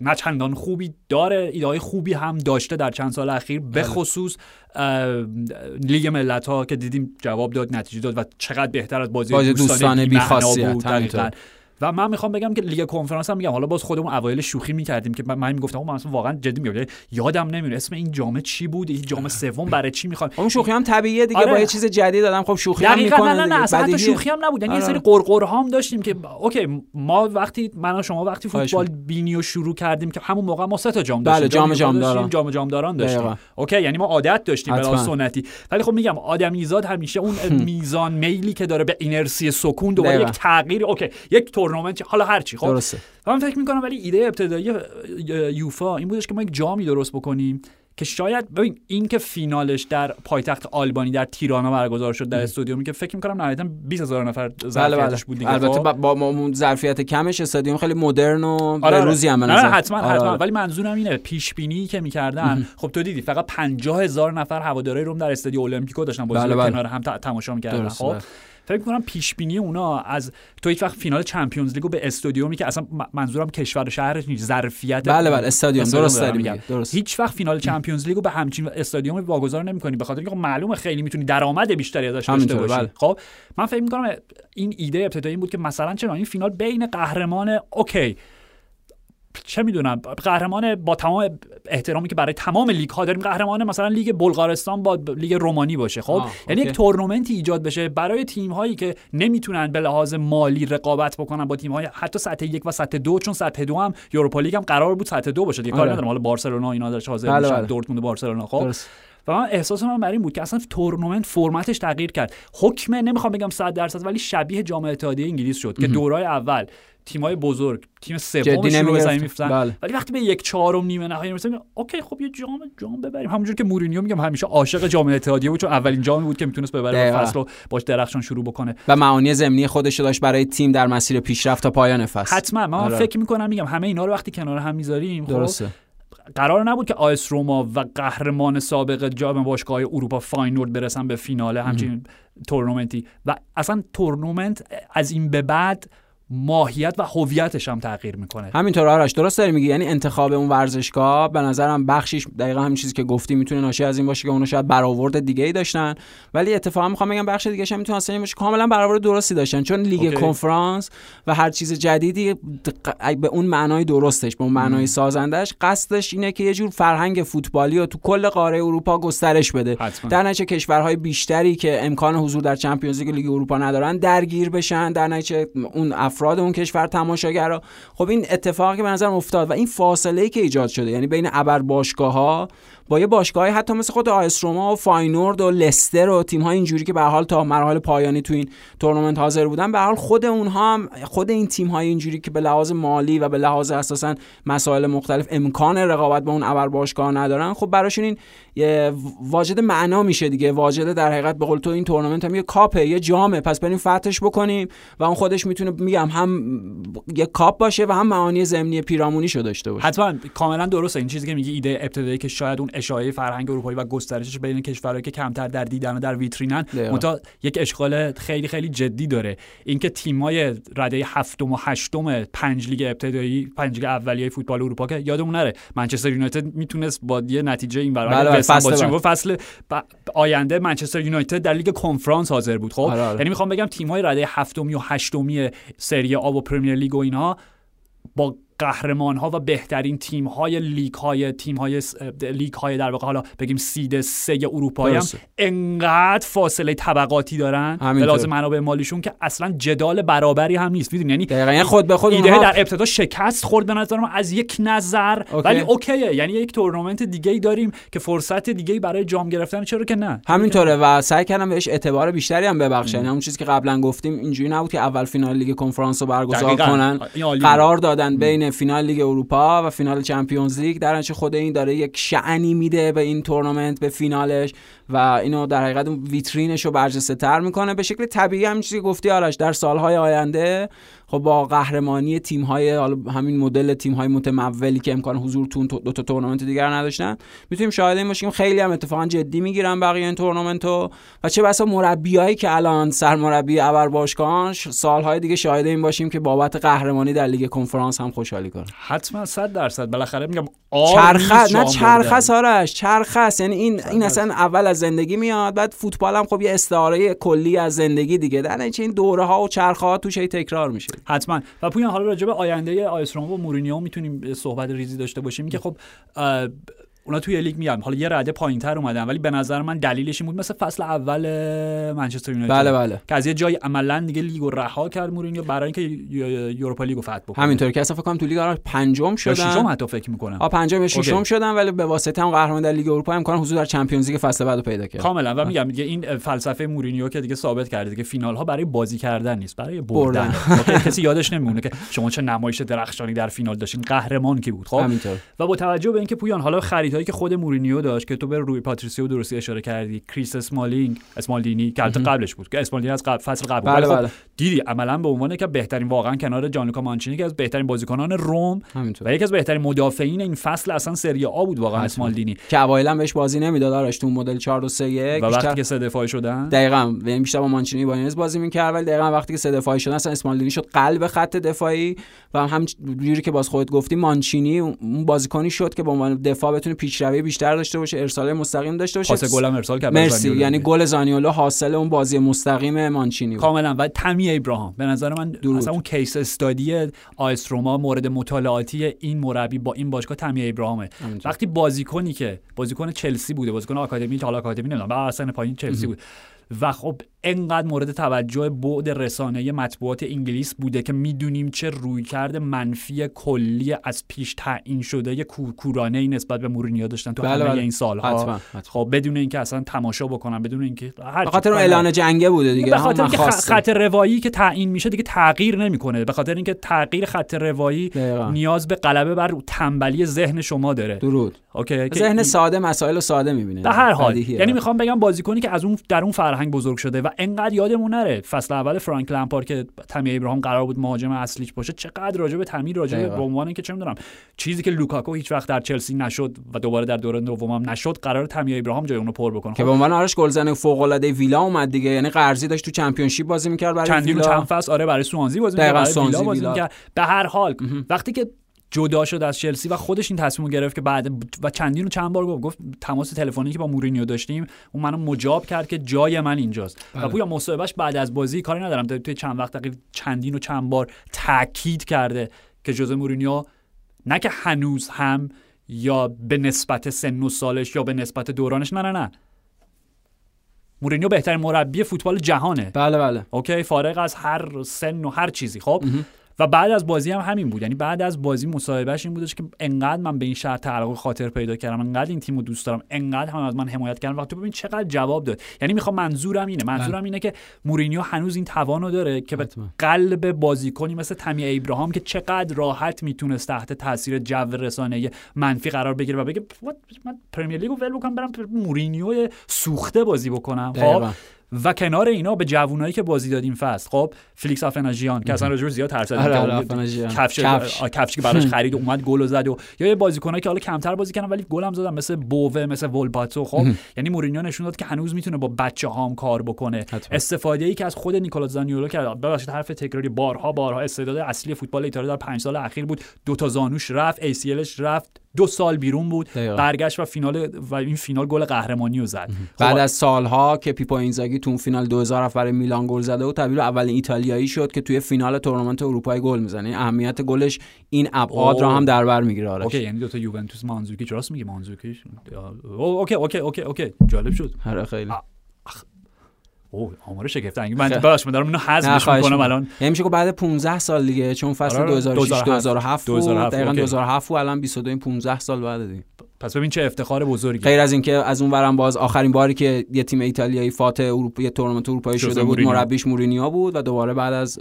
نه چندان خوبی داره ایده خوبی هم داشته در چند سال اخیر به خصوص اه، لیگ ملت ها که دیدیم جواب داد نتیجه داد و چقدر بهتر از بازی, بازی دوستانه بی‌معنا بی‌خاصیت، بود. و من می‌خوام بگم که لیگ کنفرانس هم میگم حالا باز خودمون اوایل شوخی می‌کردیم که من, می‌گفتم من اصلا واقعا جدی میگم یادم نمیاد اسم این جام چی بود این جام سوم برای چی می‌خوام اون شوخی هم طبیعیه دیگه آره. با یه چیز جدید دادم خب شوخی هم می‌کنه نه نه اصلا حتی. شوخی هم نبود یعنی یه آره. سری غرغرها هم داشتیم که okay ما وقتی من و شما وقتی فوتبال بینی رو شروع کردیم که همون موقع ما سه تا جام بله، داشتیم جام یوفا جامداران. داشتیم، جام جامداران داشتیم. okay یعنی ما عادت داشتیم به. سنتی ولی خب میگم آدمیزاد همیشه اون میزان میلی که داره به اینرسی سکون دوباره. یک تغییر okay یک تورنمنت حالا هر چی خب درسته و من فکر می‌کنم ولی ایده ابتدایی یوفا این بودش که ما یک جامی درست بکنیم که شاید ببین این که فینالش در پایتخت آلبانی در تیرانا برگزار شد در استادیومی که فکر می‌کنم نهایتا 20 هزار نفر بله ظرفیتش بله بود دیگه البته خب؟ با, با ظرفیت کمش استادیوم خیلی مدرن و آره، آره. روزی هم نه نظر حتما آره، حتما آره. ولی منظورم اینه پیش بینی که می‌کردن خب تو دیدی فقط 50 هزار نفر هوادارهای روم در استادیو المپیکو داشتن بازی بله، بله. کنار هم تماشا می‌کردن خب بله. فکر کنم پیش بینی اونا از تو هیچ وقت فینال چمپیونز لیگو به استادیومی که اصلا منظورم کشور و شهرش نیست ظرفیت بله بله استادیوم. درست داری درست. هیچ وقت فینال چمپیونز لیگو به همچین استادیوم واگذار نمی‌کنی به خاطر اینکه خب معلومه خیلی می‌تونی درآمد بیشتری ازش داشته باشی. بله. خب من فکر می‌کنم این ایده ابتدایی بود که مثلا چرا این فینال بین قهرمان okay چه می‌دونم قهرمان با تمام احترامی که برای تمام لیگ ها داریم قهرمان مثلا لیگ بلغارستان با لیگ رومانی باشه خب یعنی. یک تورنمنتی ایجاد بشه برای تیم هایی که نمی‌تونن به لحاظ مالی رقابت بکنن با تیم های حتی سطح یک و سطح دو چون سطح دو هم یوروپا لیگ هم قرار بود سطح دو باشه دیگه کار آره. ندارم حالا بارسلونا اینا درش حاضر بله، میشن بله. دورتموند و بارسلونا خب درست و من احساس من بر این بود که اصلا تورنمنت فرمتش تغییر کرد حکم نمی‌خوام بگم 100 درصد ولی شبیه جام اتحادیه انگلیس شد که دورای اول تیمای بزرگ تیم سوم نمی‌گرفتن. زمین می‌افتادن بله. ولی وقتی به یک چهارم نیمه نهایی می‌رسیم okay خب یه جام جام ببریم همونجور که مورینیو میگم همیشه عاشق جام اتحادیه بود چون اولین جامی بود که می‌تونست ببره و. فصل رو باش درخشان شروع بکنه و معانی ضمنی خودش رو داشت برای تیم در مسیر پیشرفت تا پایان فصل حتما من آره. فکر می‌کنم میگم همه اینا رو وقتی کنار هم می‌ذاریم خب درسته قرار نبود که آیس روما و قهرمان سابق جام باشگاه اروپا فاینورد برسن به فینال همچین تورنمنتی. و اصلا تورنمنت از این به بعد ماهیت و هویتش هم تغییر می‌کنه. همینطور آرش درست داری میگی؟ یعنی انتخاب اون ورزشگاه به نظرم بخشیش دقیقا همین چیزی که گفتی می‌تونه ناشی از این باشه که اونو شاید برآورد دیگه ای داشتن. ولی اتفاقا می‌خوام بگم بخش دیگه هم می‌تونه اصلا باشه. کاملا برآورد درستی داشتن. چون لیگ okay. کنفرانس و هر چیز جدیدی به اون معنای درستش به اون معنای سازندش قصدش اینه که یه جور فرهنگ فوتبالی رو تو کل قاره اروپا گسترش بده. حتما. در نتیجه کشورهای بیشتری که امکان حضور در چمپیونز لیگ اروپا ندارن درگیر بشن. در نتیجه اون افراد اون کشور تماشاگرا. خب این اتفاقی به نظر افتاد و این فاصله ای که ایجاد شده یعنی بین ابر باشگاه ها با یه باشگاهی حتی مثل خود آیس روما و فاینورد و لستر و تیم های اینجوری که به حال تا مراحل پایانی تو این تورنمنت حاضر بودن به حال خود اونها هم خود این تیم های اینجوری که به لحاظ مالی و به لحاظ اساسا مسائل مختلف امکان رقابت با اون ابر باشگاه ندارن خب براشون این واجد معنا میشه دیگه. واجد در حقیقت به قول تو این تورنمنت هم یه کاپه یه جامه. پس بریم فتحش بکنیم و اون خودش می‌تونه میگم هم یه کاپ باشه و هم معانی ضمنی پیرامونیشو داشته باشه. حتما کاملا درسته. این چیزی که میگی ایده ابتدایی که شاید اون اشاعه فرهنگ اروپایی و گسترشش بین کشورهایی که کمتر در دیدن و در ویترینن. منتها یک اشکال خیلی خیلی جدی داره اینکه تیمای رده هفتم و هشتم پنج لیگ ابتدایی پنج لیگ اولیه فوتبال اروپا که یادمون نره منچستر یونایتد می‌تونست با یه نتیجه این بله، برابر بله، وستهم فصل فصل آینده منچستر یونایتد در لیگ کنفرانس حاضر بود خب آره، آره. یعنی می‌خوام بگم تیم‌های رده هفتمی و هشتمی سری آ و پرمیر لیگ و اینها با قهرمان ها و بهترین تیم های لیگ های تیم های لیگ های در واقع حالا بگیم seed سه اروپایی هم. انقدر فاصله طبقاتی دارن. به لحاظ منابع مالیشون که اصلا جدال برابری هم نیست می‌دونی یعنی دقیقا خود به خود ایده اونها در ابتدا شکست خورد به نظر من از یک نظر okay. ولی اوکیه یعنی یک تورنمنت دیگه ای داریم که فرصت دیگه ای برای جام گرفتن چرا که نه همینطوره و سعی کردم بهش اعتبار بیشتری هم ببخشن یعنی همون چیزی که قبلا گفتیم اینجوری نبود که اول فینال لیگ کنفرانس رو برگزار. کنن. قرار دادن بین فینال لیگ اروپا و فینال چمپیونز لیگ. در خود این داره یک شأنی میده به این تورنمنت به فینالش. و اینو در حقیقت ویترینش رو برجسته تر می‌کنه. به شکل طبیعی هم چیزی گفتی آرش در سالهای آینده خب با قهرمانی تیم های همین مدل تیم های متمولی که امکان حضور تو دو تا تورنمنت دیگر نداشتن می‌تونیم شاهد این باشیم خیلی هم اتفاقا جدی می‌گیرن بقیه این تورنمنت و چه بسا مربیایی که الان سرمربی ابر باشگاهان سالهای دیگه شاهد این باشیم که بابت قهرمانی در لیگ کنفرانس هم خوشحالی کنن. حتما 100 درصد. بالاخره میگم چرخه نه چرخه. آرش چرخه یعنی این این اصلا اول از زندگی میاد بعد فوتبال هم خب یه استعاره کلی از زندگی دیگه. در نتیجه این دوره ها و چرخه ها توش تکرار میشه. حتما. و پویان حالا راجع به آینده آیس روما و مورینیو می‌تونیم صحبت ریزی داشته باشیم که خب اونا توی لیگ میان حالا یه رده پایینتر اومدن ولی به نظر من دلیلش این بود مثل فصل اول منچستر یونایتد. بله بله. که از یه جای عملا دیگه لیگو رها کرد مورینیو برای اینکه یوروپا لیگو فتح بکنه. همینطور که اصلا فکر کنم تو لیگ پنجم شدن. ششم حتی فکر می‌کنم. آ پنجم یا ششم. شدن ولی به واسطه هم قهرمان در لیگ اروپا امکان حضور در چمپیونز لیگ فصل بعد رو پیدا کرد. کاملا. و میگم دیگه این فلسفه مورینیو که دیگه ثابت کرده که فینال ها برای بازی کردن نیست برای بردن. کسی یادش نمیمونه که شما چه نمایش درخشانی در فینال داشتین قهرمان کی بود خب؟ و با توجه به اینکه پویان حالا خریدهایی که خود مورینیو داشت که تو به روی پاتریسیو درستی اشاره کردی کریس اسمالینگ اسمالدینی که البته قبلش بود که اسمالدینی از قبل فصل قبل. بله خب بله. دیدی عملا به عنوان که بهترین واقعا کنار جانلوکا مانچینی که از بهترین بازیکنان روم همینطور. و یکی از بهترین مدافعین این فصل اصلا سری آ بود واقعا. اسمالدینی. که اوایل هم بهش بازی نمی‌داد آرش تو مدل 4 2 3 1 و وقتی که سه دفاعی شدن. دقیقاً یعنی بیشتر با مانچینی با بازی می‌کرد ولی دقیقاً وقتی که سه دفاعی شدن اصلا اسمالدینی شد قلب خط دفاعی و هم جوری که باز خودت گفتی مانچینی اون بازیکنی شد که به عنوان دفاع بتونه پیشروی بیشتر داشته باشه ارسال مستقیم داشته باشه. پاس گل هم ارسال کرد مرسی. یعنی. گل زانیولو حاصل اون بازی مستقیم مانچینی بود. کاملا. و تمی ابراهام. به نظر من درود. اصلا اون کیس استادی آیس روما مورد مطالعاتی این مربی با این باشگاه تمی ابراهامه. وقتی بازیکنی که بازیکن چلسی بوده بازیکن آکادمی حالا آکادمی نمی‌دونم بعد اصلا پایین چلسی بود. و خب انقدر مورد توجه بعد رسانه مطبوعات انگلیس بوده که می‌دونیم چه رویکرد منفی کلی از پیش تعیین شده یه کورکورانه ای نسبت به مورینیو داشتن تو بله، همه بله. این سالها. خب بدون اینکه اصلا تماشا بکنن بدون اینکه هر به خاطر اعلان جنگه بوده دیگه به خاطر اینکه. خط روایی که تعیین میشه دیگه تغییر نمی‌کنه به خاطر اینکه تغییر خط روایی دقیقاً. نیاز به غلبه بر تنبلی ذهن شما داره درود اوکی ذهن ساده مسائل رو ساده می‌بینه به هر حال. یعنی می‌خوام بگم بازیکنی که از اون در اون فرهنگ بزرگ شده و انقدر یادمون نره فصل اول فرانک لمپار که تامی ابراهام قرار بود مهاجم اصلیش باشه چقدر راجع به تامی راجع به عنوان اینکه چه می‌دونم چیزی که لوکاکو هیچ وقت در چلسی نشد و دوباره در دوران دومم نشد قرار تامی ابراهام جای اونو پر بکنه که به عنوان آرش گلزن فوق العاده ویلا اومد دیگه یعنی قرضی داشت تو Championship بازی می‌کرد برای ویلا چند فصل آره برای سوانزی بازی می‌کرد برای ویلا بازی. می‌کرد. به هر حال وقتی که جدا شد از چلسی و خودش این تصمیم گرفت که بعد و چندین و چند بار گفت گفت تماس تلفنی که با مورینیو داشتیم اون منو مجاب کرد که جای من اینجاست. و بله. پویا مصاحبهش بعد از بازی کاری ندارم. توی چند وقت دقیق چندین و چند بار تاکید کرده که جوزه مورینیو نه که هنوز هم یا به نسبت سن و سالش یا به نسبت دورانش نه نه نه. مورینیو بهترین مربی فوتبال جهانه. بله بله. OK؟ فارغ از هر سن و هر چیزی. خب؟ و بعد از بازی هم همین بود. یعنی بعد از بازی مصاحبهش این بودش که انقدر من به این شهر تعلق خاطر پیدا کردم انقدر این تیمو دوست دارم انقدر هم از من حمایت کردن. وقتی ببین چقدر جواب داد. یعنی می‌خوام منظورم اینه. منظورم اینه که مورینیو هنوز این توانو داره که به. قلب بازیکنی مثل تامی ابراهام که چقدر راحت می‌تونست تحت تاثیر جو رسانه منفی قرار بگیره و بگه "What؟ من پرمیر لیگو ول بکنم برم مورینیو سوخته بازی بکنم. خب. و کنار اینا به جوونایی که بازی دادیم فصل. خب فلیکس آفنا ژیان که اصلا راجعش زیاد حرف زدیم آره، آره،. کفش کفش. که براش خرید و اومد گل زد و یا یه بازیکنایی که حالا کمتر بازی کردن ولی گل هم زدن مثل بووه مثل ولپاتو خب یعنی مورینیو نشون داد که هنوز می‌تونه با بچه هام کار بکنه. استفاده ای که از خود نیکولا زانیولو کرد. ببخشید حرف تکراری بارها بارها. استعداد اصلی فوتبال ایتالیا در پنج سال اخیر بود. دو تا زانوش رفت ACL ش رفت. دو سال بیرون بود. برگشت و فینال و این فینال گل قهرمانی رو زد. خب، بعد از سالها که پیپو اینزاگی تو اون فینال 2000 رفت برای میلان گل زده و تبدیل اولین ایتالیایی شد که توی فینال تورنمنت اروپای گل می‌زنه. این اهمیت گلش این ابعاد را. هم در بر می‌گیره. آرش OK یعنی دو تا یوونتوس مانزوکی راست میگه مانزوکی او- OK OK OK OK. جالب شد. آره خیلی. اوه آمار شگفت انگیز من ببخش من دارم اینو حذفش می‌کنم. الان. یعنی میشه که بعد 15 سال دیگه چون فصل آره، 2006 2007 2007 بود 2007 دقیقاً OK. 2007 و الان 22 این 15 سال بعد دیگه. پس ببین چه افتخار بزرگی غیر از اینکه از اون ورم باز آخرین باری که یه تیم ایتالیایی فاتح اروپا تورنمنت اروپایی شده بود. مربیش مورینیو بود و دوباره بعد از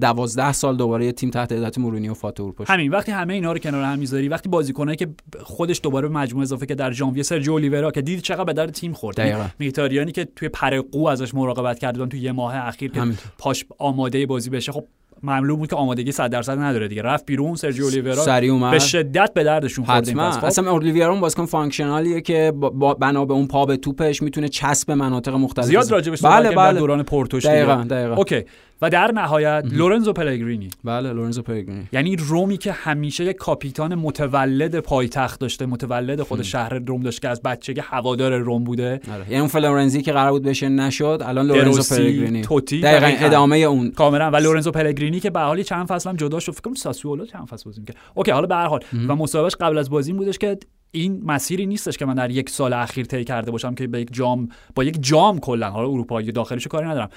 دوازده سال دوباره یه تیم تحت هدایت مورینیو فاتح اروپا شد همین وقتی همه اینا رو کنار هم می‌ذاری وقتی بازیکنایی که خودش دوباره به مجموعه اضافه که در ژانویه سرجیو اولیورا که دید چقدر به درد تیم خورد. میخیتاریانی که توی پر قو ازش مراقبت کردن توی یه ماه اخیر که. پاش آماده بازی بشه خب معلوم بود که آمادگی 100 درصد نداره دیگه رفت بیرون سرجیو اولیورا اومد به شدت به دردشون خورد حتما. خب؟ اصلا اولیویرا اون بازیکن functional یه که بنا به اون پا به توپش می‌تونه چسب مناطق مختلف زیاد. راجبش صحبت بله بله دوران پورتوش. دقیقاً دقیقاً OK و در نهایت لورنزو پلگرینی. بله لورنزو پلگرینی. یعنی رومی که همیشه یک کاپیتان متولد پایتخت داشته متولد خود شهر روم داشت که از بچگی هوادار روم بوده. آره. یعنی اون فلورنزی که قرار بود بشه نشد الان لورنزو پلگرینی. توتی دقیقاً دقیقاً. ادامه اون. کاملا. و لورنزو پلگرینی که به حالی چند فصل هم جدا شد. فکر کنم ساسولو چند فصل بازی می‌کرد. OK حالا به هر حال. و مصاحبهش قبل از بازی این بودش که این مسیری نیستش که من در یک سال اخیر طی کرده باشم که به یک جام با یک جام کلا. حالا اروپایی داخلیشو کاری ندارم.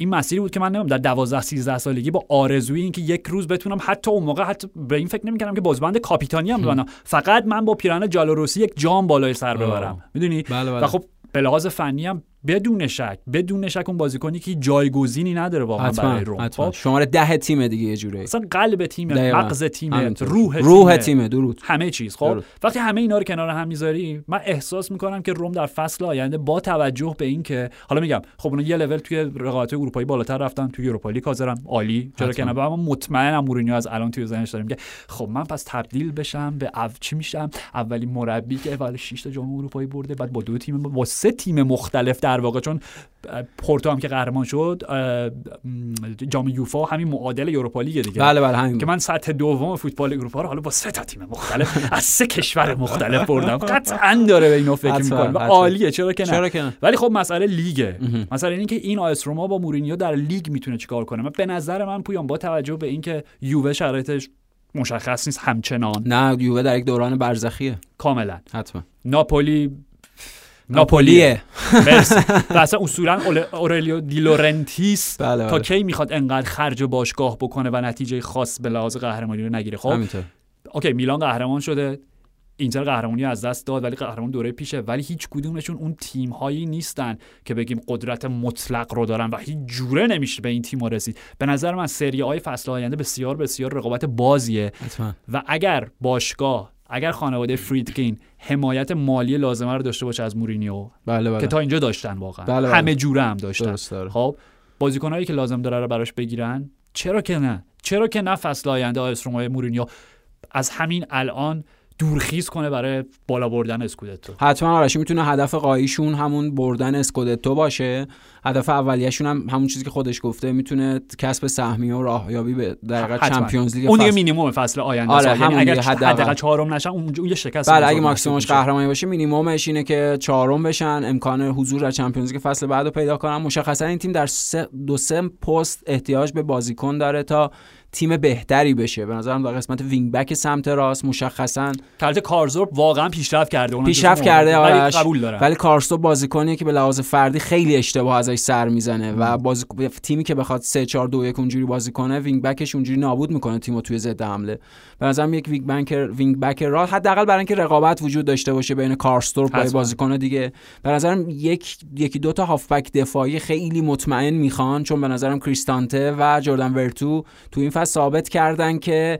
این مسیری بود که من نمی‌دونم در 12 13 سالگی با آرزوی اینکه یک روز بتونم حتی اون موقع حتی به این فکر نمی‌کردم که بازوبند کاپیتانی هم ببندم فقط من با پیراهن جالوروسی یک جام بالای سر ببرم. می‌دونی؟ بله بله. و خب به لحاظ فنی هم بدون شک بدون شک اون بازیکنی که جایگزینی نداره واقعا برای روم خب شماره ده تیمه دیگه یه جوری اصلا قلب تیم. مغز تیم. روح روح تیمه. درود همه چیز خب درست. وقتی همه اینا رو کنار هم می‌ذاری من احساس می‌کنم که روم در فصل آینده با توجه به این که حالا میگم خب اونا یه لول توی رقابت اروپایی بالاتر رفتن توی اروپا لیگ حاضرن عالی چرا که. نه اما مطمئنم مورینیو از الان توی ذهنش داریم که خب من پس تبدیل بشم به او چی میشم اولین مربی که اول 6 تا جام اروپایی برده بعد با دو تیم با سه تیم مختلف در واقع چون پورتو هم که قهرمان شد جام یوفا همین معادل اروپا لیگ دیگه. بله بله همین. که. من سطح دوم فوتبال اروپا رو حالا با سه تا تیم مختلف از سه کشور مختلف بردم. قطعا داره به اینو فکر می‌کنه. و. عالیه چرا که نه؟ چرا که نه؟ ولی خب مسئله لیگه. مسئله اینه که این آ اس روما با مورینیو در لیگ می‌تونه چیکار کنه. من به نظر من پویان با توجه به اینکه یووه شرایطش مشخص نیست همچنان. نه یووه در یک دوران برزخیه. کاملا. حتما. ناپولی ناپولیه. مرسی. و اصلا اصولا اورلیو دی لورنتیس بله تا بله. کی می‌خواد انقدر خرج باشگاه بکنه و نتیجه خاص به لحاظ قهرمانی رو نگیره خب؟ همینطور. OK میلان قهرمان شده. اینتر قهرمانی از دست داد ولی قهرمان دوره پیشه. ولی هیچ کدومشون اون تیم هایی نیستن که بگیم قدرت مطلق رو دارن و هیچ جوره نمیشه به این تیم رسید. به نظر من سری آی فصل آینده بسیار بسیار رقابت بازیه. حتما. و اگر باشگاه اگر خانواده فریدکین حمایت مالی لازمه رو داشته باشه از مورینیو. بله بله. که تا اینجا داشتن واقعا. بله، بله. همه جوره هم داشتن. خب بازیکنایی که لازم داره رو براش بگیرن چرا که نه؟ چرا که نه فصل آینده آ اس مورینیو؟ از همین الان دورخیز کنه برای بالا بردن اسکودتو حتما آرش می‌تونه هدف غاییشون همون بردن اسکودتو باشه هدف اولیه‌شون هم همون چیزی که خودش گفته می‌تونه کسب سهمیه و راهیابی به در. Champions League اون دیگه فصل- مینیمم فصل آینده آره،. یعنی همون اگر حداقل. چهارم نشن اون یه شکست بله اگه ماکسیمومش. قهرمانی باشه مینیممش اینه که چهارم بشن امکان حضور در Champions League فصل بعد رو پیدا کنن مشخصا این تیم در سه دو سه پست احتیاج به بازیکن داره تا تیم بهتری بشه. به نظرم در قسمت wing back سمت راست مشخصا البته کارسدورپ واقعا پیشرفت کرده. اونم پیشرفت کرده ولی قبول دارم. ولی کارسدورپ بازیکنیه که به لحاظ فردی خیلی اشتباه ازش سر می‌زنه و بازی... تیمی که بخواد 3 4 2 1 اونجوری بازی کنه wing back ش اونجوری نابود می‌کنه تیمو توی ضد حمله. به نظرم یک wing back wing back راست حداقل برای اینکه رقابت وجود داشته باشه بین کارسدورپ حتما. بازیکن دیگه. به نظرم یک یکی دو تا هافبک دفاعی خیلی مطمئن می‌خوان چون به نظرم کریستانته و جردن ورتو تو این فصل ثابت کردن که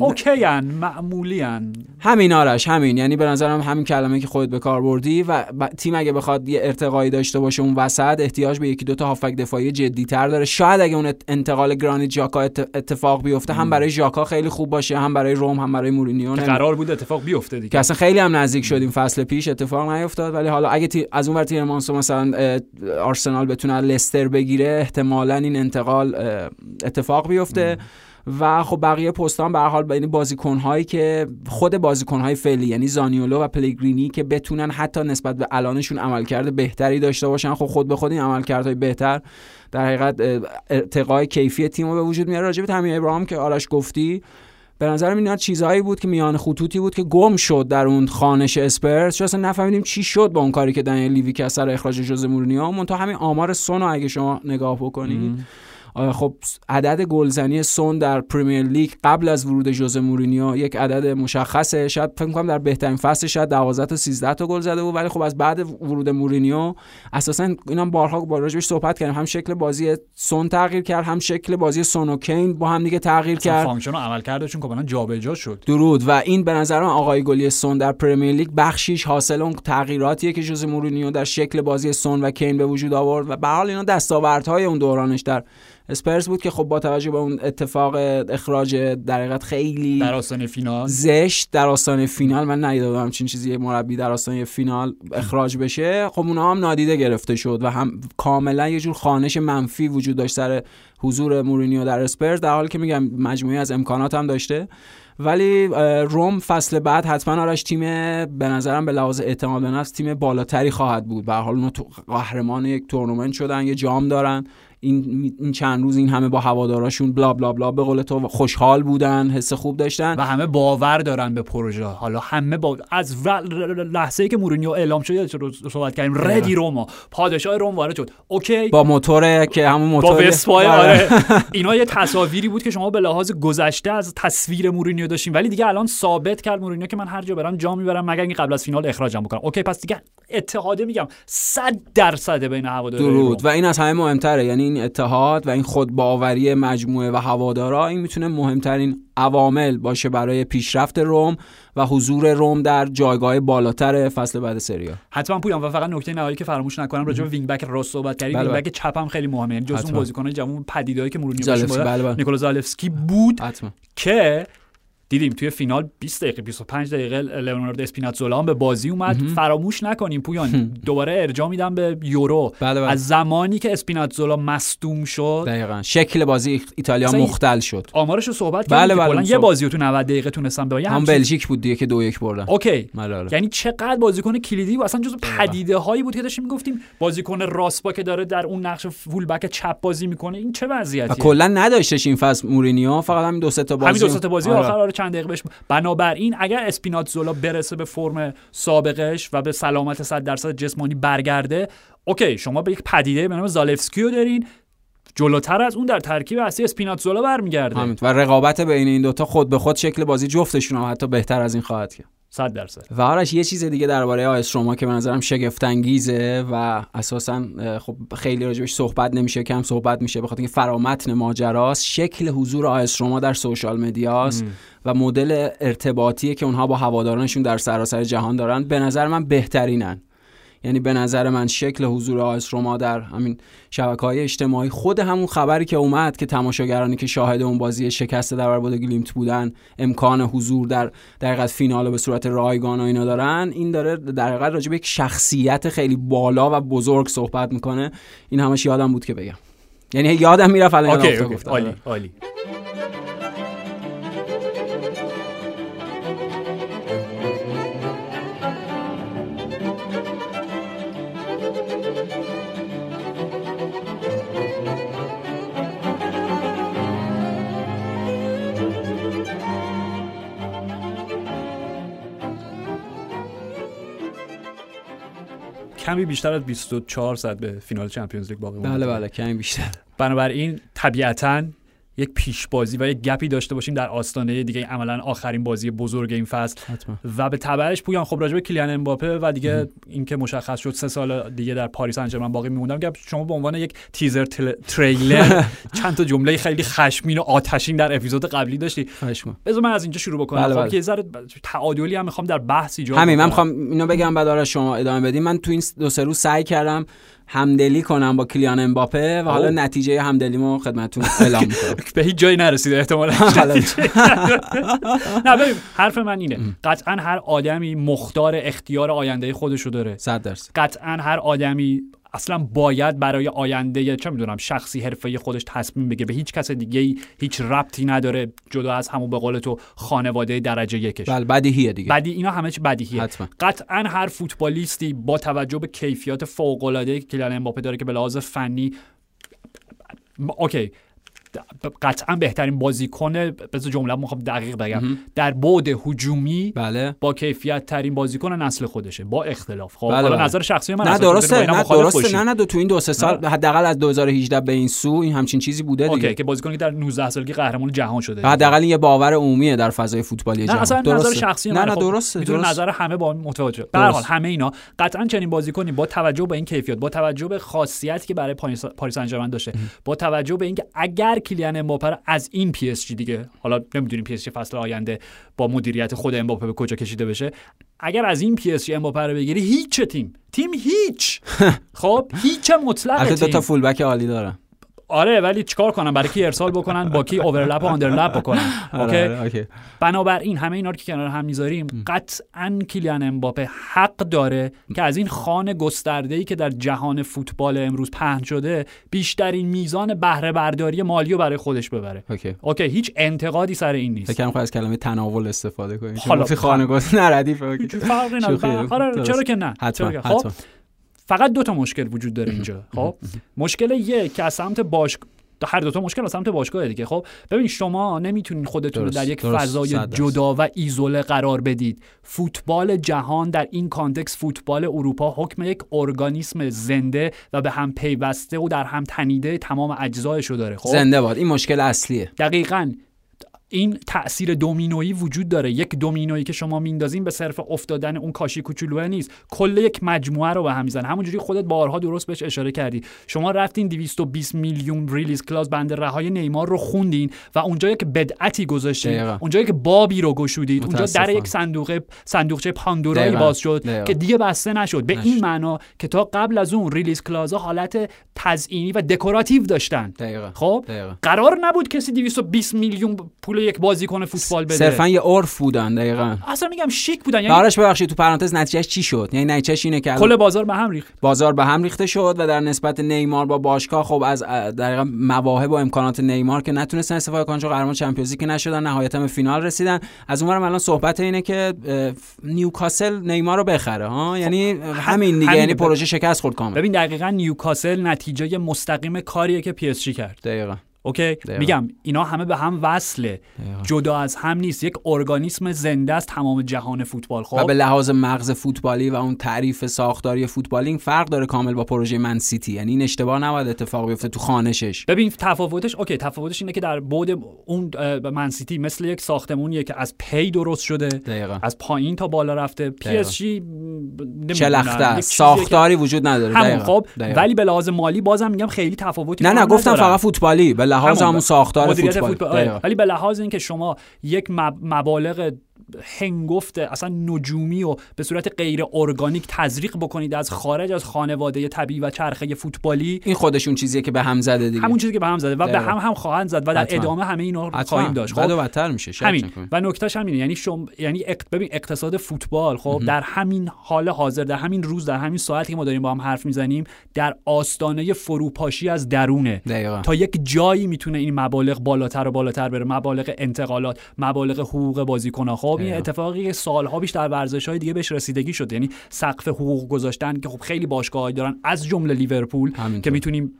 okay ان معمولی ان همین آرش همین. یعنی به نظرم همین کلمه که خودت به کار بردی و تیم اگه بخواد یه ارتقایی داشته باشه اون وسط احتیاج به یکی دو تا هافک دفاعی جدی تر داره. شاید اگه اون انتقال گرانیت ژاکا ات- اتفاق بیفته هم برای ژاکا خیلی خوب باشه هم برای رم هم برای مورینیو. قرار بود اتفاق بیفته که دیگه اصلا خیلی هم نزدیک شدیم فصل پیش اتفاق نیفتاد. ولی حالا اگه تی- از اون ور تیرمانسو مثلا آرسنال بتونه از لستر بگیره احتمالا این انتقال اتفاق بیفته. و خب بقیه پستان به هر حال بین بازیکن هایی که خود بازیکن های فعلی یعنی زانیولو و پلگرینی که بتونن حتی نسبت به الانشون عملکرد بهتری داشته باشن خب خود به خود این عملکردهای بهتر در حقیقت ارتقای کیفی تیم رو به وجود میاره. راجع به ابراهام که آرش گفتی به نظر اینا چیزهایی بود که میان خطوطی بود که گم شد در اون خانش اسپرس چون اصلا نفهمیدیم چی شد با اون کاری که دنیل لیوی که از سر اخراج جوز مورینیو منتها همین آمار سون رو اگه شما نگاه بکنید. خب عدد گلزنی سون در پریمیر لیگ قبل از ورود جوز مورینیو یک عدد مشخصه. شاید فکر کنم در بهترین فصل شاید 12 تا 13 تا گل زده بود ولی خب از بعد ورود مورینیو اساسا اینا بارها با راجبش صحبت کردیم. هم شکل بازی سون تغییر کرد هم شکل بازی سون و کین با هم دیگه تغییر کرد. function و عملکردشون کاملا جابجا شد. درود. و این به نظر من آقای گلای سون در پرمیر لیگ بخشیش حاصل اون تغییراتیه که جوز مورینیو در شکل بازی سون و کین به وجود آورد و به حال اینا دستاوردهای اون دورانش در اسپرس بود که خب با توجه به اون اتفاق اخراج در حقیقت خیلی در آستانه فینال. زشت در آستانه فینال من ندیده همچین چیزی مربی در آستانه فینال اخراج بشه. خب اونها هم نادیده گرفته شد و هم کاملا یه جور خانش منفی وجود داشت سر حضور مورینیو در اسپرز در حالی که میگم مجموعی از امکانات هم داشته. ولی روم فصل بعد حتما آرش تیم به نظرم به لحاظ اعتماد به نفس تیم بالاتری خواهد بود. به حال اونا قهرمان یک تورنمنت شدن یه جام دارن. این این چند روز این همه با هواداراشون بلا بلا بلا به قول تو خوشحال بودن حس خوب داشتن. و همه باور دارن به پروژه. حالا همه با از لحظه ای که مورینیو اعلام شد صحبت کردیم ردی روما. پادشاه روم وارد شد. okay. با موتور که همون با موتور وسپای آره. آره. اینا یه تصاویری بود که شما به لحاظ گذشته از تصویر مورینیو داشتیم ولی دیگه الان ثابت کرد مورینیو که من هر جا برم جام می‌برم مگر اینکه قبل از فینال اخراجم بکنم. okay پس دیگه اتحاده میگم 100 درصد بین هوادارهای روم. درود و این از همه مهمتره. یعنی این اتحاد و این خودباوری مجموعه و هوادارا این می‌تونه مهمترین عوامل باشه برای پیشرفت روم و حضور روم در جایگاه بالاتر فصل بعد سریا. حتما پویان و فقط نکته نهایی که فراموش نکنم راجع به wing back راست صحبت کردیم. بله، wing back چپ هم خیلی مهمه. یعنی جزو. بازیکن‌های جوون پدیدهایی که بهشون بله، بله. نیکولا زالفسکی بود حتما. که دیدیم توی فینال 20 دقیقه 25 دقیقه لئوناردو اسپیناتزولا به بازی اومد. فراموش نکنیم پویان دوباره ارجاع میدم به یورو. بله، بله. از زمانی که اسپیناتزولا مصدوم شد دقیقا. شکل بازی ایتالیا مختل شد. آمارش رو صحبت بله، بله، اون یه. بازی رو تو 90 دقیقه تونستن ببرن هم بلژیک بود دیگه که دو یک بردن. اوکی. بله، بله. یعنی چقدر بازیکن کلیدی بود اصلا جزو پدیده هایی بود که داشتیم می‌گفتیم. بازیکن راست با که داره در اون نقش فول بک چپ بازی می‌کنه این چه و وضعیتیه کلا نداشتش این فصل مورینیو فقط همین دو سه تا بازی همین دو سه تا بازی آره. آخر آره چند دقیقه بهش بنابراین اگر اسپیناتزولا برسه به فرم سابقش و به سلامت 100 درصد جسمانی برگرده okay شما به یک پدیده به نام زالفسکی رو دارین. جلوتر از اون در ترکیب اصلی اسپیناتزولا برمیگرده. همین. و رقابت بین این دوتا خود به خود شکل بازی جفتشون هم حتی بهتر از این خواهد کرد. صد درصد. و آرش یه چیز دیگه درباره آ اس روما که به نظرم شگفت انگیزه و اساسا خب خیلی راجبش صحبت نمیشه کم صحبت میشه بخاطر اینکه فرامتن ماجراست. شکل حضور آ اس روما در social media ست و مدل ارتباطی که اونها با هوادارانشون در سراسر جهان دارن. به نظر من بهترینن. یعنی به نظر من شکل حضور آیس روما در همین شبکه های اجتماعی خود همون خبری که اومد که تماشاگرانی که شاهد اون بازی شکست در برابر گلیمت بودن امکان حضور در در فینال به صورت رایگان و اینا دارن این داره در حقیقت راجع به یک شخصیت خیلی بالا و بزرگ صحبت می‌کنه. این همش یادم بود که بگم. یعنی یادم می‌رفت الان یادم. عالی عالی. کمی بیشتر از 24 ساعت به فینال چمپیونز لیگ باقی مونده. بله بله کمی بیشتر بنابراین طبیعتا یک پیش بازی و یک گپی داشته باشیم در آستانه دیگه عملا آخرین بازی بزرگ این فصل. حتما. و به تبعش پویان. خب راجع به کلیان امباپه و دیگه اینکه مشخص شد سه سال دیگه در پاریس سن ژرمن باقی می‌مونه. گپ شما به عنوان یک تیزر تل... تریلر چند تا جمله خیلی خشمگین و آتشین در اپیزود قبلی داشتی. بذار من از اینجا شروع بکنم. بله، خب بله. که یه ذره تعادلی هم می‌خوام در بحث ایجاد همین من. می‌خوام اینو بگم بعد آرش شما ادامه بدیم من تو این دو سه روز سعی کردم همدلی کنم با کلیان امباپه و حالا. نتیجه همدلیمو خدمتتون اعلام می‌کنم. به هیچ جایی نرسیده احتمالاً. نه ببین حرف من اینه. قطعا هر آدمی مختار اختیار آینده خودشو داره. صد درصد. قطعا هر آدمی اصلا باید برای آینده چه می‌دونم شخصی حرفه خودش تصمیم بگیره. به هیچ کس دیگه ای هیچ ربطی نداره جدا از همون به قول تو خانواده درجه یکش. بله بدیهیه دیگه. بدی اینا همه چی بدیهیه. حتما. قطعا هر فوتبالیستی با توجه به کیفیات فوق العاده که کلیان امباپه داره که به لحاظ فنی okay. قطعا بهترین بازیکن بذار جمله می‌خوام دقیق بگم در بعد هجومی بله با کیفیت ترین بازیکن نسل خودشه با اختلاف خب بله، بله. نظر شخصی من نه درسته نه درسته. نه نه دو تو این دو سه سال حداقل از 2018 به این سو این همچین چیزی بوده okay دیگه که بازیکنی که در 19 سالگی قهرمان جهان شده حداقل یه باور عمومیه در فضای فوتبالی نه جهان اصلا نظر. شخصی نه. نه خب، درسته. نظر همه با متفاوت شه به هر حال. همه اینا قطعا چنین بازیکنی با توجه به این کیفیت با توجه به خاصیتی که برای پاریس پاریس سن ژرمن داشته با توجه به اینکه اگر کلیان امباپه رو از این پی اس جی دیگه حالا نمی‌دونیم پی اس جی فصل آینده با مدیریت خود امباپه به کجا کشیده بشه. اگر از این پی اس جی امباپه رو بگیری هیچ تیم تیم هیچ. خب هیچ مطلق البته دو تا تیم. fullback عالی دارن آره ولی چیکار کنن برای کی ارسال بکنن؟ با کی overlap و underlap بکنن؟ okay؟ آره، آره، okay. بنابراین همه اینا رو که کنار هم می‌ذاریم قطعا کلیان امباپه حق داره که از این خانه گسترده ای که در جهان فوتبال امروز پهن شده بیشترین میزان بهره برداری مالی رو برای خودش ببره. okay. okay هیچ انتقادی سر این نیست. فکر کنم از کلمه تناول استفاده کنید حالا- okay. هیچ فرقی نداره. آره. چرا که نه؟ حتما خب حتما. فقط دو تا مشکل وجود داره اینجا خب؟ مشکل یک که از سمت باش هر دو تا مشکل از سمت باشگاه دیگه خب؟ ببین شما نمی‌تونین خودتون رو در یک درست، فضای. جدا و ایزوله قرار بدید. فوتبال جهان در این context فوتبال اروپا حکم یک ارگانیسم زنده و به هم پیوسته و در هم تنیده تمام اجزایش رو داره خب؟ زنده باد. این مشکل اصلیه. دقیقا. این تاثیر دومینویی وجود داره یک دومینویی که شما میندازین به صرف افتادن اون کاشی کوچولوه نیست کل یک مجموعه رو به هم می‌زنه همونجوری خودت بارها درست بهش اشاره کردی شما رفتین 220 میلیون release clause بند رهایی نیمار رو خوندین و اونجا یک بدعتی گذاشتین. اونجا یک بابی رو گشودید اونجا در. یک صندوق صندوقچه پاندورایی. باز شد دقیقا. که دیگه بسته نشد به این نشد. معنا که تا قبل از اون release clause ها حالت تزئینی و دکوراتیو داشتن خب. قرار نبود کسی 220 میلیون پول یک بازیکن فوتبال بده. صرفا یه عرف بودن دقیقا. اصلا میگم شیک بودن یعنی آرش ببخشید تو پرانتز نتیجهش چی شد؟ یعنی نتیجهش اینه که کل بازار به هم ریخت. بازار به هم ریخته شد و در نسبت نیمار با باشگاه خب از واقع مواهب و امکانات نیمار که نتونستن استفاده کنن چون قهرمان چمپیونز لیگ که نشدن نهایتا به فینال رسیدن. از اونورم الان صحبت اینه که نیوکاسل نیمار رو بخره ها؟ یعنی همین دیگه یعنی پروژه شکست خورد کامل. ببین دقیقا نیوکاسل نتیجه مستقیم کاریه که پی اس جی کرد. دقیقا. Okay؟ دقیقا. میگم اینا همه به هم وصله. جدا از هم نیست. یک ارگانیسم زنده است تمام جهان فوتبال و به خب لحاظ مغز فوتبالی و اون تعریف ساختاری فوتبالی این فرق داره کامل با پروژه من سیتی. یعنی این اشتباه نباید اتفاق بیفته تو خوانشش. ببین تفاوتش okay تفاوتش اینه که در بعد اون اه، منسیتی مثل یک ساختمونیه که از پی درست شده دقیقا. از پایین تا بالا رفته. پی. اس جی چلخته ساختاری وجود نداره. همون دقیقا. خب. ولی به لحاظ مالی بازم میگم خیلی تفاوتی نه نه گفتم. فقط فوتبالی. به لحاظ همون ساختار فوتبال. آره. ولی به لحاظ اینکه شما یک مب- مبالغ هنگفت اصلا نجومی و به صورت غیر ارگانیک تزریق بکنید از خارج از خانواده طبیعی و چرخه فوتبالی. این خودشون چیزیه که به هم زده دیگه. همون چیزی که به هم زده و به. هم هم خواهند زد و در حتما. ادامه همه اینا رو. خواهیم داشت. خب؟ بدتر میشه شک همین. و نکتهش همینه. یعنی شم... یعنی اق- ببین اقتصاد فوتبال خب در همین حال حاضر در همین روز در همین ساعتی که ما داریم با هم حرف می‌زنیم در آستانه فروپاشی از درونه. دقیقا. تا یک جایی می‌تونه این مبالغ بالاتر و بالاتر بره. مبالغ انتقالات مبالغ حقوق بازیکن‌ها. خب؟ این دقیقا. اتفاقی که سالها بیش در ورزش‌های دیگه بهش رسیدگی شد یعنی سقف حقوق گذاشتن که خب خیلی باشگاهایی دارن از جمله لیورپول. که می‌تونیم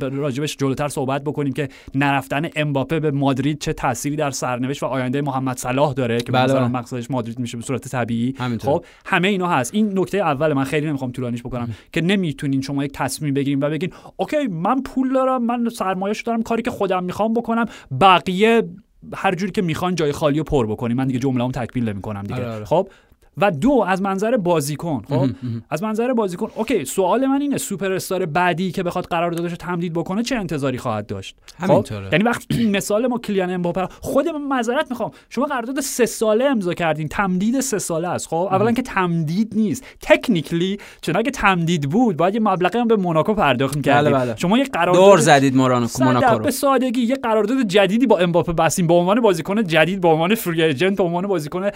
راجبش جلوتر صحبت بکنیم که نرفتن امباپه به مادرید چه تأثیری در سرنوشت و آینده محمد صلاح داره که بله، مثلا. مقصدش مادرید میشه به صورت طبیعی همینطور. خب همه اینا هست این نکته اول من خیلی نمی‌خوام طولانیش بکنم که نمی‌تونین شما یک تصمیم بگیریم و بگین Okay من پول دارم من سرمایه دارم کاری که خودم می‌خوام بکنم بقیه هر جوری که می‌خوان جای خالی رو پر بکنیم من دیگه جمله‌ام تکمیل نمی‌کنم دیگه آره، آره. خب و دو از منظر بازیکن خب؟ از منظر بازیکن okay سوال من اینه سوپر استار بعدی که بخواد قراردادش رو تمدید بکنه چه انتظاری خواهد داشت؟ خب؟ همینطوره. یعنی وقتی مثال ما کیلیان امباپه خود من معذرت می‌خوام شما قرارداد سه ساله امضا کردین تمدید سه ساله است خب؟ اولا که تمدید نیست. Technically چون اگه تمدید بود باید یه مبلغی هم به موناکو پرداخت می‌کردید بله، بله. شما یک قرارداد دور زدید موناکو رو. به سادگی یه قرارداد جدیدی با امباپه بستیم به عنوان بازیکن جدید به عنوان فری ایجنت به عنوان بازیکن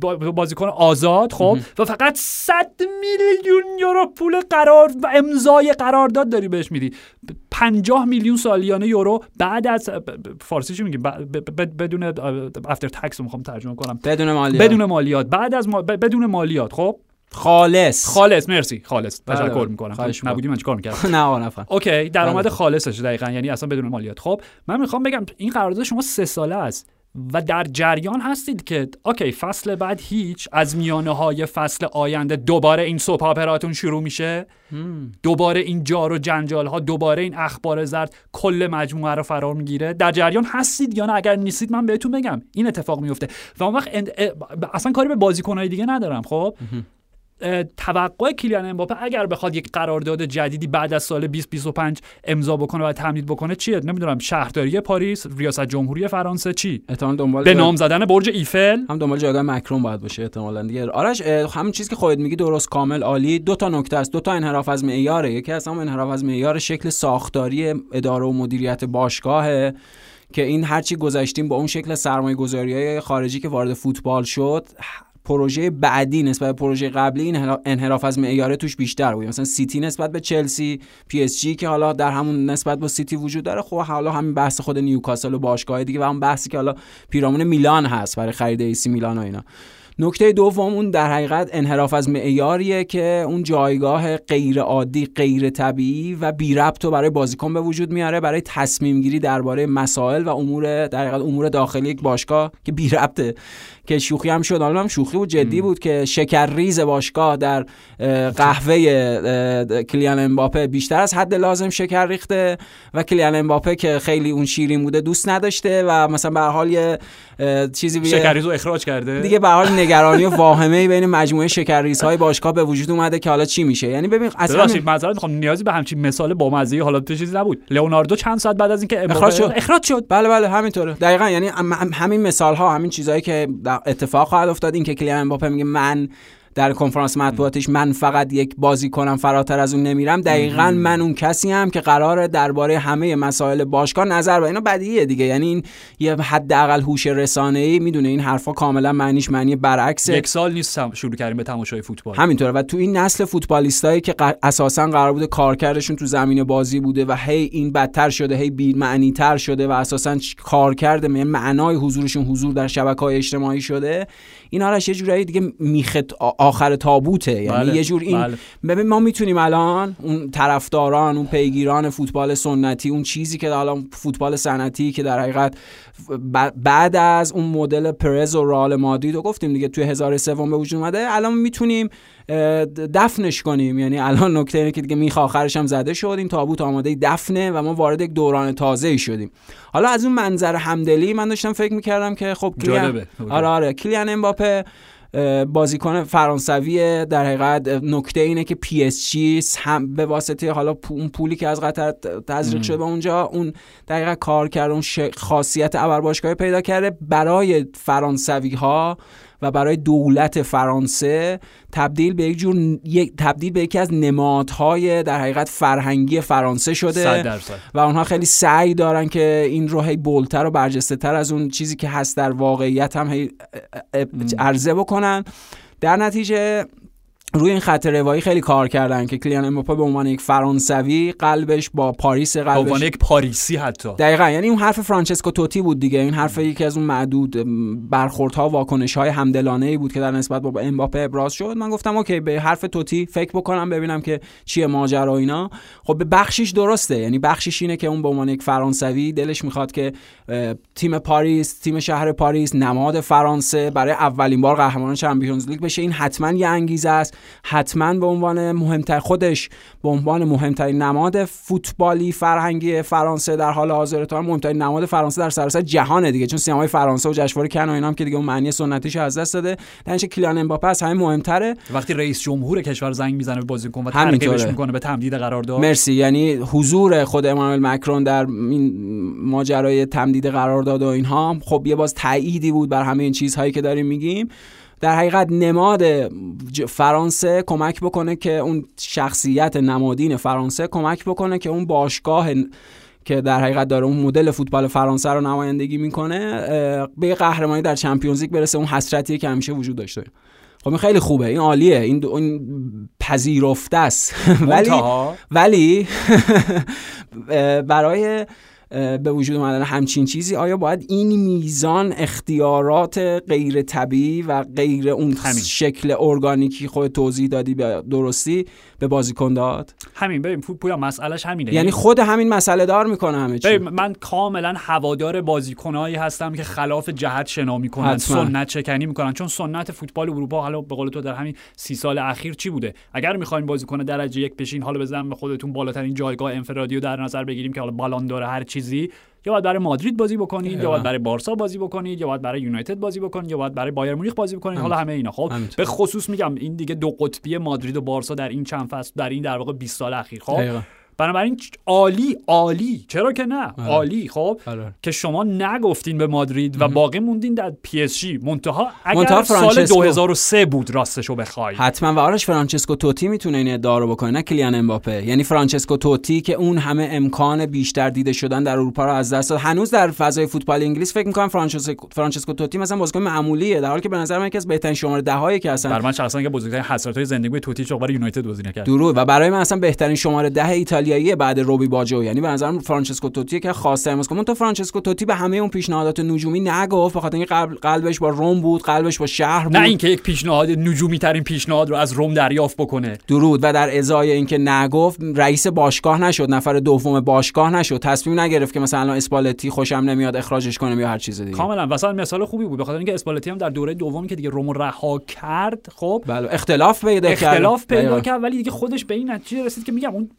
با- بازیکن آزاد خب؟ و فقط 100 میلیون یورو پول قرار و امضای قرارداد داری بهش میدی. 50 میلیون سالیانه یورو بعد از فارسی چی میگیم بدون افتر تکس می‌خوام ترجمه کنم. بدون مالیات. بدون مالیات. بعد از ما- بدون مالیات خب؟ خالص. خالص مرسی. خالص. بله، تشکر بله. می‌کنم. خواهش. نبودی؟ من چیکار می‌کردم؟ نه نفهم. اوکی. درآمد بله. خالصش دقیقا یعنی اصلا بدون مالیات. خب من می‌خوام بگم این قرارداد شما سه ساله است. و در جریان هستید که اوکی فصل بعد هیچ از میانه های فصل آینده دوباره این سوپ اپراتون شروع میشه؟ دوباره این جار و جنجال ها دوباره این اخبار زرد کل مجموعه رو فرار می‌گیره؟ در جریان هستید یا نه؟ اگر نیستید من بهتون بگم. این اتفاق میفته و اون وقت اند- اصلا کاری به بازیکنهای دیگه ندارم خب؟ توقع کیلیان امباپه اگر بخواد یک قرارداد جدیدی بعد از سال 2025 امضا بکنه و تمدید بکنه چیه؟ نمی‌دونم. شهرداری پاریس ریاست جمهوری فرانسه چی؟ احتمال دنبال به نام زدن برج ایفل. هم دنبال جایگاه مکرون باید باشه احتمالاً دیگه. آرش همین چیزی که خودت میگی درست کامل عالی. دو تا نکته است. دو تا انحراف از معیاره. یکی از هم انحراف از معیار شکل ساختاری اداره و مدیریت باشگاهه که این هرچی گذشتیم با اون شکل سرمایه های خارجی که وارد فوتبال شد پروژه بعدی نسبت به پروژه قبلی این انحرا- انحراف از معیاره توش بیشتر بود. مثلا سیتی نسبت به چلسی پی اس جی که حالا در همون نسبت با سیتی وجود داره خب حالا همین بحث خود نیوکاسل و باشگاه دیگه و هم بحثی که حالا پیرامون میلان هست برای خرید ایسی میلان و اینا. نکته دوم اون در حقیقت انحراف از معیاریه که اون جایگاه غیر عادی غیر طبیعی و بی ربط رو برای بازیکن به وجود میاره برای تصمیم گیری درباره مسائل و امور در حقیقت امور داخلی یک باشگاه که بی ربطه. که شوخی هم شد. حالا هم شوخی بود جدی بود که شکرریز باشگاه در قهوه کلیان امباپه بیشتر از حد لازم شکر ریخته و کلیان امباپه که خیلی اون شیرین بوده دوست نداشته و مثلا به حال یه چیزی بیه- شکریز رو اخراج کرده؟ دیگه به حال نگرانی و واهمه بین مجموعه شکرریزهای باشگاه به وجود اومده که حالا چی میشه؟ یعنی ببین اصلا معذرت می‌خوام. نیازی به همچین مثال بامزه حالا تو چیزی نبود. لئوناردو چند ساعت بعد از اینکه اخراج شد. اخراج شد. بله بله همینطوره. دقیقا یعنی هم- هم- همین مثال ها همین چیزهایی که اتفاق خواهد افتاد این که کلیان امباپه میگه من در کنفرانس مطبوعاتش من فقط یک بازی کنم فراتر از اون نمیرم. دقیقا من اون کسی هم که قراره درباره همه مسائل باشگاه نظر و اینا بدیهیه دیگه. یعنی این یه حداقل هوش رسانه‌ای می‌دونه این حرفا کاملا معنیش معنی برعکسه یک سال نیست شروع کردیم به تماشای فوتبال. همینطوره. و تو این نسل فوتبالیستایی که ق- اساسا قرار بوده کارکردشون تو زمین بازی بوده و هی این بدتر شده هی بی معنی تر شده و اساسا کارکرد معنای حضورشون حضور در شبکه های اجتماعی شده این آرش یه جورایی دیگه میخت آخر تابوته یعنی بله، یه جور این بله. ببین ما می‌تونیم الان اون طرفداران اون پیگیران فوتبال سنتی اون چیزی که الان فوتبال سنتی که در حقیقت بعد از اون مدل پرز و رئال مادرید رو گفتیم دیگه توی 1003 به وجود اومده. الان می‌تونیم دفنش کنیم. یعنی الان نکته اینه که دیگه میخ آخرش هم زده شد این تابوت آماده دفنه و ما وارد یک دوران تازه ای شدیم. حالا از اون منظر همدلی من داشتم فکر می‌کردم که خب کلیان-. آره آره. کلیان امباپه بازیکن فرانسویه در حقیقت نکته اینه که پی اس جی هم به واسطه حالا اون پولی که از قطر تزریق شده به اونجا اون در حقیقت کار کرده اون خاصیت ابر باشگاهی پیدا کرده برای فرانسوی ها و برای دولت فرانسه تبدیل به یک جور یک تبدیل به یکی از نمادهای در حقیقت فرهنگی فرانسه شده. و اونها خیلی سعی دارن که این رو هی bold تر و برجسته تر از اون چیزی که هست در واقعیت هم هی عرضه بکنن. در نتیجه روی این خط روایی خیلی کار کردن که کیلیان امباپه به عنوان یک فرانسوی قلبش با پاریس به عنوان قلبش یک پاریسی حتی. دقیقا یعنی اون حرف فرانچسکو توتی بود دیگه این حرف یکی از اون معدود برخوردها واکنش های همدلانه ای بود که در نسبت با امباپه ابراز شد. من گفتم okay به حرف توتی فکر بکنم ببینم که چیه ماجرا اینا. خب به بخشیش درسته یعنی بخشیش اینه که اون به عنوان یک فرانسوی دلش می‌خواد که تیم پاریس تیم شهر پاریس نماد فرانسه برای اولین بار قهرمان چمپیونز لیگ بشه. این حتما یه انگیزه است. حتما به عنوان مهمتر خودش به عنوان مهمترین نماد فوتبالی فرهنگی فرانسه در حال حاضر تا مهمترین نماد فرانسه در سراسر جهانه دیگه. چون سینمای فرانسه و جشنواره کن و اینا هم که دیگه اون معنی سنتیش از دست داده. در نتیجه کلیان امباپه از همه مهمتره. وقتی رئیس جمهور کشور زنگ می‌زنه به بازیکن و. ترغیبش می‌کنه به تمدید قرارداد مرسی. یعنی حضور خود امانوئل مکرون در این ماجرای تمدید قرارداد و اینها. خب یه باز تأییدی بود بر همه این چیزهایی که داریم میگیم. در حقیقت نماد فرانسه کمک بکنه که اون شخصیت نمادین فرانسه کمک بکنه که اون باشگاه که در حقیقت داره اون مدل فوتبال فرانسه رو نمایندگی می‌کنه به قهرمانی در چمپیونز لیگ برسه اون حسرتیه که همیشه وجود داشته. خب این خیلی خوبه این عالیه این, این پذیرفته است. ولی ولی برای به وجود اومدن همچین چیزی آیا باید این میزان اختیارات غیر طبیعی و غیر اون همین. شکل ارگانیکی خود توضیح دادی به درستی به بازیکن داد؟ همین ببین پو- پویا مسئلهش همینه. یعنی خود همین مسئله دار می‌کنه همه چی. من کاملا هوادار بازیکنایی هستم که خلاف جهت شنا می‌کنن حتما. سنت چکنی می‌کنن. چون سنت فوتبال اروپا حالا به قول تو در همین سی سال اخیر چی بوده؟ اگر می‌خواین بازیکن درجه یک بشین حالا بزنم به خودتون بالاترین جایگاه انفرادی رو در نظر بگیریم که حالا بالان داره هر چیزی یا باید برای مادرید بازی بکنید یا باید برای بارسا بازی بکنید یا باید برای یونایتد بازی بکنید یا باید برای بایرن مونیخ بازی بکنید. حالا همه اینا. خب. به خصوص میگم این دیگه دو قطبی مادرید و بارسا در این چند فصل در این در واقع 20 سال اخیر. خب. بنابراین عالی عالی. چرا که نه؟ عالی. خب آره. که شما نگفتین به مادرید و باقی موندین در پی اس جی. منتها اگر منتها سال فرانچسکو. 2003 بود راستشو بخوای. حتما. و آرش فرانچسکو توتی می‌تونه این ادعا رو بکنه نه کیلیان امباپه. یعنی فرانچسکو توتی که اون همه امکان بیشتر دیده شدن در اروپا رو از دست داد. هنوز در فضای فوتبال انگلیس فکر می‌کنم فرانچسکو فرانچسکو توتی مثلا بازیکن معمولیه. در حالی که به نظر من یکی از بهترین شماره دهایی که هستن برای من شخصا که بزرگترین حسرت‌های زندگی توتی چوک برای یونایتد بازی نکرد. درود و برای من اصلا بهترین شماره ده ایتالیایی بعد روبی باجو یعنی به نظرم فرانچسکو توتی که خواسته امروز تو فرانچسکو توتی به همه اون پیشنهادات نجومی نگفت بخاطر اینکه قلب قلبش با روم بود قلبش با شهر بود. نه اینکه یک پیشنهاد نجومی ترین پیشنهاد رو از روم دریافت بکنه. درود. و در ازای اینکه نگفت رئیس باشگاه نشد نفر دوم باشگاه نشد. تصمیم نگرفت که مثلا اسپالتی خوشم نمیاد اخراجش کنم یا هر چیز دیگه. کاملا. مثلا مثال خوبی بود. بخاطر اینکه اسپالتی هم در دوره دومی که دیگه رومو رها کرد خب بله. اختلاف پیدا کرد. اختلاف پیدا. کرد ولی دیگه خودش به این نتیجه رسید که میگم اون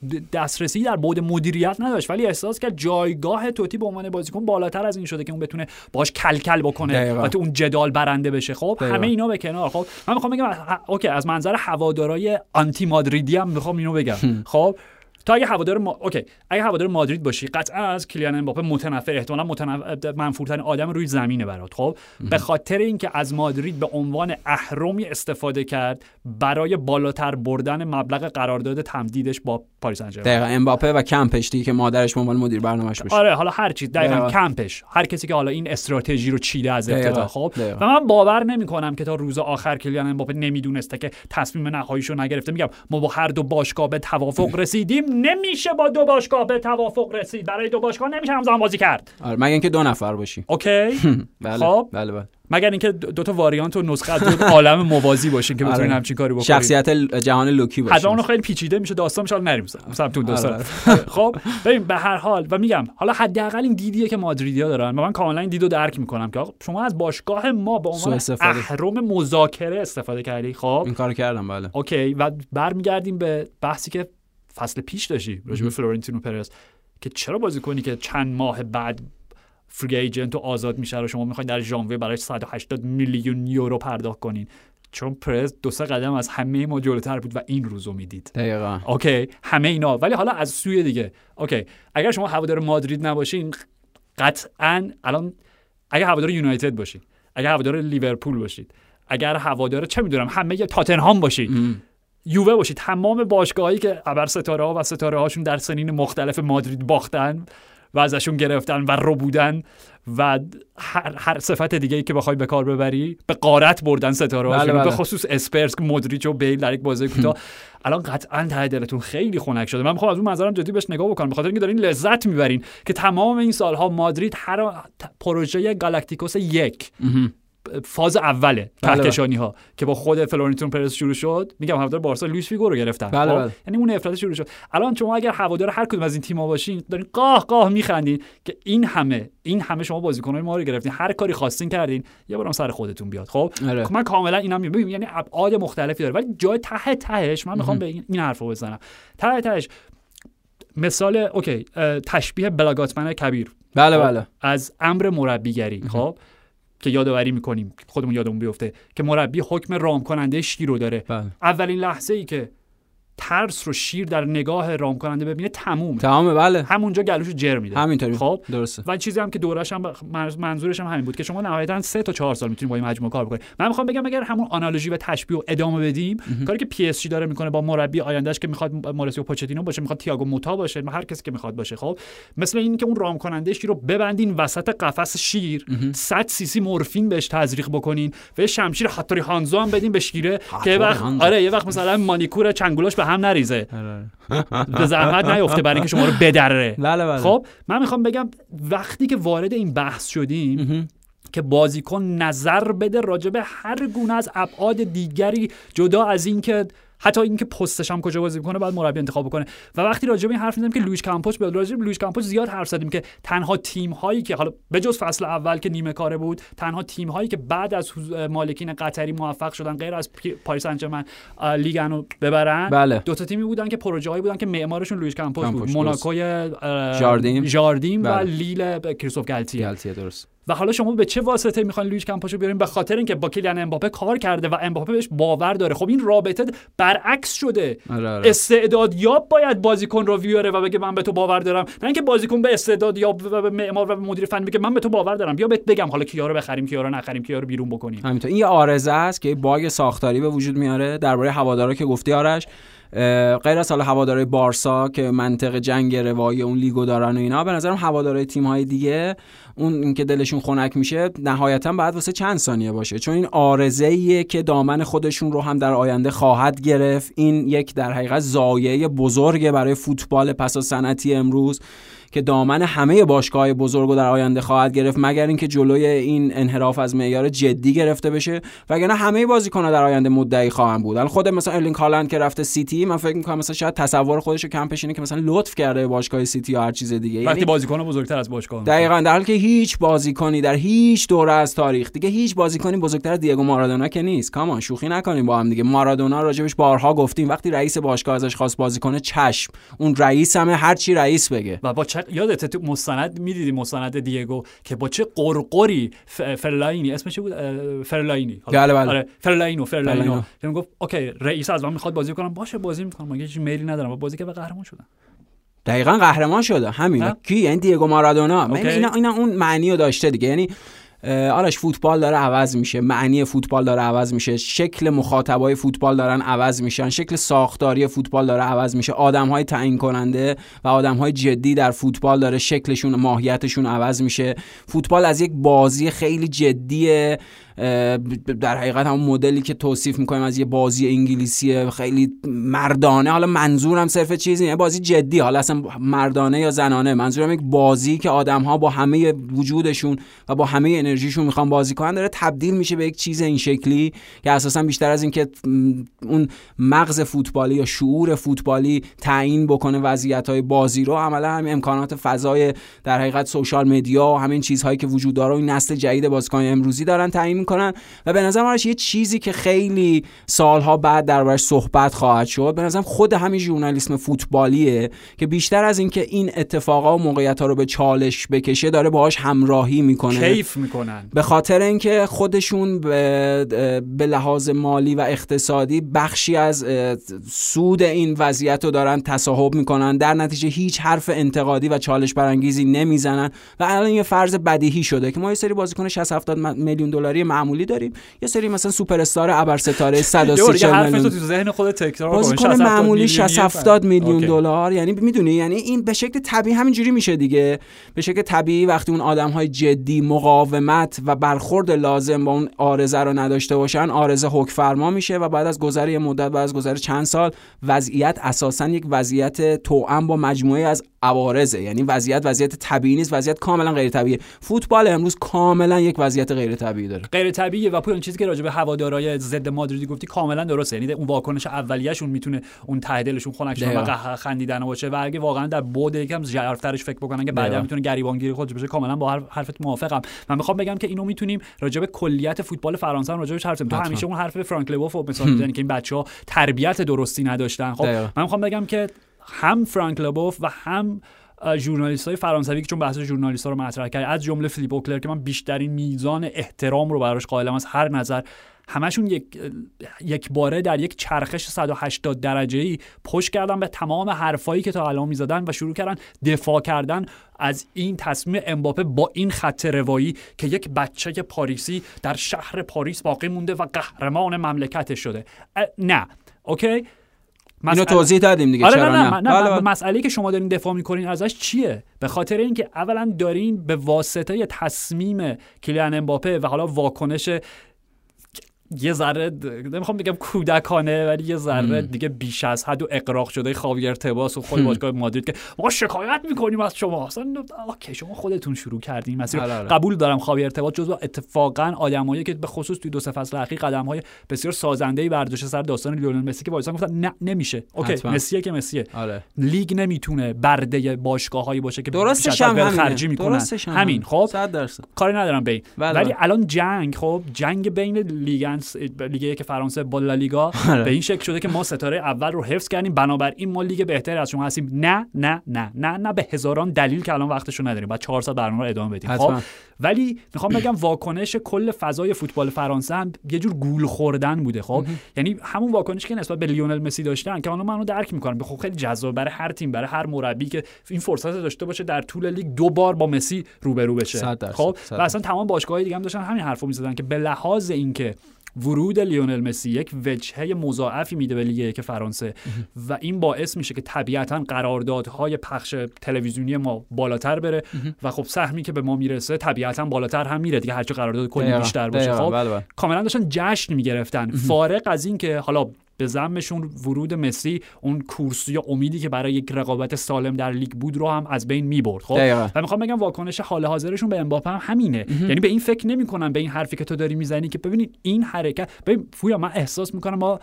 دسترسی در بعد مدیریت نداشت. ولی احساس کرد جایگاه توتی به عنوان بازیکن بالاتر از این شده که اون بتونه باش کلکل بکنه. و تو اون جدال برنده بشه. خب دقیقاً. همه اینا به کنار. خب من می‌خوام بگم okay از منظر هوادارای آنتی مادریدی هم می‌خوام اینو بگم. خب تو اگه هوادار ما... Okay. اگه هوادار مادرید باشی قطعا از کیلیان امباپه متنفر احتمالاً متنفر منفورترین آدم روی زمینه برات. خب؟ به خاطر اینکه از مادرید به عنوان اهرمی استفاده کرد برای بالاتر بردن مبلغ قرارداد تمدیدش با پاریس سن دقیقا. امباپه و کمپش دیگه که مادرش به عنوان مدیر برنامه‌اش بشه آره حالا هر چیز. دقیقا دقیقاً. کمپش. هر کسی که حالا این استراتژی رو چیده از. ابتدا خب. و من باور نمی کنم که تا روز آخر کلیان امباپه نمی‌دونسته که تصمیم نهاییشو نگرفته. میگم ما با هر دو باشگاه به توافق رسیدیم نمیشه با دو باشگاه به توافق رسید. برای دو باشگاه نمیشه همزمان بازی کرد. آره مگه اینکه دو نفر باشی. Okay. بله خب. بله بله. مگر اینکه دو تا variant و نسخه از دو عالم موازی باشین که بتونین آره. همچین کاری بکنین. شخصیت جهان لوکی باشه حتما اونو خیلی پیچیده میشه داستان میشه نریم اون داستان آره. خب ببین به هر حال و میگم حالا حداقل این دیدیه که مادریدیا دارن و من کاملا این دیدو درک می‌کنم که آقا شما از باشگاه ما به عنوان. اهرم مذاکره استفاده کردی خب؟ این کارو کردم بله. Okay و برمیگردیم به بحثی که فصل پیش داشتی راجع به فلورنتینو پرز که چرا بازی کنی که چند ماه بعد free agent آزاد میشه رو شما می‌خواین در ژانویه برای 180 میلیون یورو پرداخت کنین؟ چون پرز دو سه قدم از همه ما جلوتر بود و این روزو می‌دید. دقیقا. Okay همه اینا. ولی حالا از سوی دیگه. Okay اگر شما هوادار مادرید نباشین قطعا الان اگر هوادار یونایتد باشین اگر هوادار لیورپول باشید اگر هوادار چه می‌دونم همه تاتنهام باشید. یووه باشید. تمام باشگاهایی که ابر ستاره ها و ستاره هاشون در سنین مختلف مادرید باختن و ازشون گرفتن و رو بودن و هر, هر صفت دیگه ای که بخوای به کار ببری به قارت بردن ستاره بله، هاشون. بله. به خصوص اسپرس که مودریچ و بیل در یک بازی کوتاه. الان قطعا ته دلتون خیلی خنک شده. من می‌خوام از اون منظرم جدی بهش نگاه بکنم. بخاطر اینکه دارین لذت می‌برین که تمام این سالها مادرید هر پروژه گالاکتیکوس یک فاز اوله بله. کهکشانی ها که با خود فلورنتین پرز شروع شد. میگم هوادار بارسا لوئیس فیگو رو گرفتن. بله، خب؟ بله. یعنی اون افراط شروع شد. الان شما اگر هوادار هر کدوم از این تیم‌ها باشین دارین قاه قاه میخندین که این همه این همه شما بازیکن‌های ما رو گرفتین. هر کاری خواستین کردین یه بارم سر خودتون بیاد. خب؟ آره. من کاملا اینا میگم. یعنی ابعاد مختلفی داره. ولی جای ته تهش من می‌خوام به این حرفو بزنم. ته تهش مثال okay تشبیه بلا گاتمن کبیر. بله خب، بله. از امر مربیگری. خب؟ که یادآوری می‌کنیم خودمون یادمون بیفته که مربی حکم رام کننده شیر رو داره. بله. اولین لحظه ای که ترس رو شیر در نگاه رام کننده ببینه تموم تمامه بله. همونجا گلوش جر میده. همینطوری. خب. درسته. و چیزی هم که دورش هم منظ- منظورش هم همین بود که شما نهایتا سه تا چهار سال می‌تونید با این مجموعه کار بکنید من می‌خوام بگم اگر همون analogy و تشبیه رو ادامه بدیم کاری که پی اس جی داره می‌کنه با مربی آیندهش که می‌خواد مائوریسیو پوچتینو باشه می‌خواد تیاگو موتا باشه هر کسی که می‌خواد باشه خب. مثل این که اون رام کننده شیر رو ببندین وسط قفس شیر 100 سی سی مورفین بهش تزریق بکنین و شمشیر هاتوری هانزو هم بدین به شیره که وقت. آره یه وقت مثلا مانیکور چنگولاش به هم نریزه. آره. به زحمت نیفته برای اینکه شما رو بدره. بله بله. خب من می‌خوام بگم وقتی که وارد این بحث شدیم که بازیکن نظر بده راجع به هر گونه از ابعاد دیگری جدا از اینکه حتی اینکه پستش هم کجا بازی می‌کنه بعد مربی انتخاب بکنه و وقتی راجع به این حرف می‌زنیم که لوئیس کامپوس به راجع به لوئیس کامپوس زیاد حرف زدیم که تنها تیم هایی که حالا بجز فصل اول که نیمه کاره بود تنها تیم هایی که بعد از مالکین قطری موفق شدن غیر از پاریس سن ژرمن آ، لیگان رو ببرن بله. دو تا تیمی بودن که پروژه هایی بودن که معمارشون لوئیس کامپوس بود موناکوی اه، ژاردیم. ژاردیم و بله. لیل کریستوف گالتیه گالتیه درست و حالا شما به چه واسطه می‌خواین لوئیس کامپوسو بیارین؟ به خاطر اینکه با کیلیان امباپه کار کرده و امباپه بهش باور داره. خب این رابطه برعکس شده. آره آره. استعداد یاب باید بازیکن رو بیاره و بگه من به تو باور دارم. نه اینکه بازیکن به استعداد یاب و به معمار و به مدیر فنی بگه من به تو باور دارم. بیا بهت بگم حالا کیا رو بخریم کیا رو نخریم کیا رو بیرون بکنیم. همینطور. این یه آرزه است که باگ ساختاری به وجود میاره درباره هوادارا که گفتی آرش. غیر از حالا هوادارهای بارسا که منطق جنگ روایی اون لیگو دارن و اینا به نظرم هوادارهای تیم‌های دیگه اون که دلشون خنک میشه نهایتا بعد واسه چند ثانیه باشه. چون این آرزه که دامن خودشون رو هم در آینده خواهد گرفت. این یک در حقیقت زایه بزرگه برای فوتبال پس از صنعتی امروز. که دامن همه باشگاه بزرگ رو در آینده خواهد گرفت مگر اینکه جلوی این انحراف از معیار جدی گرفته بشه؟ وگرنه همه بازیکن‌ها در آینده مدعی خواهند بود. الان خود مثلا ارلینگ هالند که رفته سیتی من فکر می‌کنم مثلا شاید تصور خودش رو کم پیشینه که مثلا لطف کرده باشگاه سیتی یا هر چیز دیگه. وقتی یعنی بازیکن بزرگتر از باشگاه دقیقا در حالی که هیچ بازیکنی در هیچ دوره از تاریخ دیگه هیچ بازیکنی بزرگتر از دیگو مارادونا که نیست. come on شوخی نکنیم با هم دیگه. مارادونا راجبش بارها گفتیم. وقتی رئیس باشگاه ازش خواست بازی کنه چشم. اون رئیس همه هر چی رئیس بگه. و با چه یادت تو مستند می‌دیدی مستند دیگو که با چه غرغری. فرلاینی؟ اسمش چی بود؟ فرلاینی. بله، بله. آره فرلاینو فرلاینو. که می‌گفت okay رئیس از من می‌خواد بازی کنم. باشه بازی می‌کنم اگه هیچ میلی ندارم. و بازی که به قهرمان شدم. دقیقا قهرمان شده. همین؟ کی؟ یعنی دیگو مارادونا. یعنی اینا, اینا اون معنی رو داشته دیگه. یعنی آرش فوتبال داره عوض میشه. معنی فوتبال داره عوض میشه. شکل مخاطبای فوتبال دارن عوض میشن. شکل ساختاری فوتبال داره عوض میشه. آدم های تعیین کننده و آدم های جدی در فوتبال داره شکلشون ماهیتشون عوض میشه. فوتبال از یک بازی خیلی جدی اه، در حقیقت همون مدلی که توصیف می‌کنیم از یه بازی انگلیسی خیلی مردانه. حالا منظورم صرف چیزی نه بازی جدی. حالا اصلا مردانه یا زنانه. منظورم یک بازی که آدم ها با همه وجودشون و با همه انرژیشون می‌خوان بازی کنن داره تبدیل میشه به یک چیز این شکلی که اساسا بیشتر از اینکه اون مغز فوتبالی یا شعور فوتبالی تعیین بکنه وضعیت های بازی رو عملا همین امکانات فضای در حقیقت سوشال مدیا و همین چیزهایی که وجود داره این نسل جدید بازیکن امروزی دارن تعیین می‌کنن و به نظر من یه چیزی که خیلی سالها بعد دربارش صحبت خواهد شد به نظرم خود همین ژورنالیسم فوتبالیه که بیشتر از اینکه این اتفاقا و موقعیت ها رو به چالش بکشه داره باهاش همراهی می‌کنه. کیف می‌کنن. به خاطر اینکه خودشون به, به لحاظ مالی و اقتصادی بخشی از سود این وضعیت رو دارن تصاحب می‌کنن. در نتیجه هیچ حرف انتقادی و چالش برانگیزی نمی‌زنن و الان یه فرض بدیهی شده که ما یه سری بازیکن 60 70 میلیون دلاری معمولی داریم. یه سری مثلا سوپر استار ابر ستاره 130 میلیون تو ذهن خود تکرار بازیکن معمولی 60 70 میلیون دلار. یعنی می‌دونی یعنی این به شکل طبیعی همینجوری میشه دیگه. به شکل طبیعی وقتی اون آدم های جدی مقاومت و برخورد لازم با اون آرزه رو نداشته باشن آرزه حکم فرما میشه و بعد از گذر یه مدت بعد از گذر چند سال وضعیت اساسا یک وضعیت توأم با مجموعه از عوارضه. یعنی وضعیت وضعیت طبیعی نیست وضعیت کاملا غیر طبیعیه فوتبال امروز کاملا یک وضعیت غیر طبیعی داره. غیر طبیعیه و پول چیزی که راجع به هوادارهای ضد مادریدی گفتی کاملا درسته. یعنی اون واکنش اولیه‌شون می‌تونه اون ته دلشون خنک شدن و خندیدن باشه و اگه واقعا در بود یکم ژرفترش فکر بکنن که بعدا می‌تونه گریبانگیری خودش بشه کاملا با حرفت موافقم. من می‌خوام بگم که اینو می‌تونیم راجع به کلیت فوتبال فرانسه راجع بهش حرف تو همیشه اون حرف فرانک لوف مثال می‌زنی که این بچه‌ها تربیت درستی نداشتن. خب من می‌خوام بگم که هم فرانک لوف و هم ژورنالیست های فرانسوی که چون بحث ژورنالیست ها رو مطرح کرد از جمله فلیپ اوکلر که من بیشترین میزان احترام رو براش قائلم از هر نظر همشون یک یک باره در یک چرخش 180 درجه ای پشت کردن به تمام حرفایی که تا الان می‌زدن و شروع کردن دفاع کردن از این تصمیم امباپه با این خط روایی که یک بچه پاریسی در شهر پاریس باقی مونده و قهرمان مملکتش شده. نه. okay؟ اینو توضیح دادیم دیگه آره چرا نه, نه, نه, نه مسئله که شما دارین دفاع می‌کنین ازش چیه؟ به خاطر اینکه اولا دارین به واسطه تصمیم کیلیان امباپه و حالا واکنش یه ذره نمی‌خوام بگم کودکانه ولی یه ذره دیگه بیش از حد و اغراق شده. خاوی تباس و خود باشگاه مادرید که ما شکایت می‌کنیم از شما. اصلا okay شما خودتون شروع کردین مسیر. آره، آره. قبول دارم خاوی تباس جزو اتفاقا آدمایی که به خصوص توی دو سه فصل اخیر قدم های بسیار سازنده ای برداشته سر داستان لیونل مسی که وایسان گفتن نه نمیشه. okay مسیه که مسیه. آره. لیگ نمی‌تونه برده باشگاهایی باشه که درست هم خرجی می‌کنن. همین خب؟ 100 درصد. کاری ندارم به بله ولی بله. الان جنگ خب؟ جنگ بین لیگ لیگ که فرانسه با لالیگا. آره. به این شکل شده که ما ستاره اول رو حفظ کردیم. بنابراین ما لیگ بهتری از شما هستیم. نه نه نه نه نه به هزاران دلیل که الان وقتشو نداریم. بعد 400 برنامه رو ادامه بدیم. خب ولی می‌خوام بگم واکنش کل فضای فوتبال فرانسه هم یه جور گول خوردن بوده. خب یعنی همون واکنش که نسبت به لیونل مسی داشتن که الان منو درک می‌کنم خب خیلی جذاب برای هر تیم برای هر مربی که این فرصت داشته باشه در طول لیگ دو بار با مسی روبرو بشه. خب و اصلا تمام باشگاه‌های دیگه هم داشتن همین حرفو می‌زدن که به لحاظ اینکه ورود لیونل مسی یک وجهه مضاعفی میده به لیگ که فرانسه. و این باعث میشه که طبیعتا قراردادهای پخش تلویزیونی ما بالاتر بره. و خب سهمی که به ما می‌رسه طبیعتا بالاتر هم میره دیگه. هرچه قرارداد کلی بیشتر باشه. خب بله بله. کاملا داشتن جشن می‌گرفتن. فارق از این که حالا به زمشون ورود مسی اون کورسی یا امیدی که برای یک رقابت سالم در لیگ بود رو هم از بین می‌برد خب؟ و می‌خوام بگم واکنش حال حاضرشون به امباپه هم همینه. یعنی به این فکر نمی‌کنن به این حرفی که تو داری می‌زنی که ببینید این حرکت ببین فویا من احساس می‌کنم ما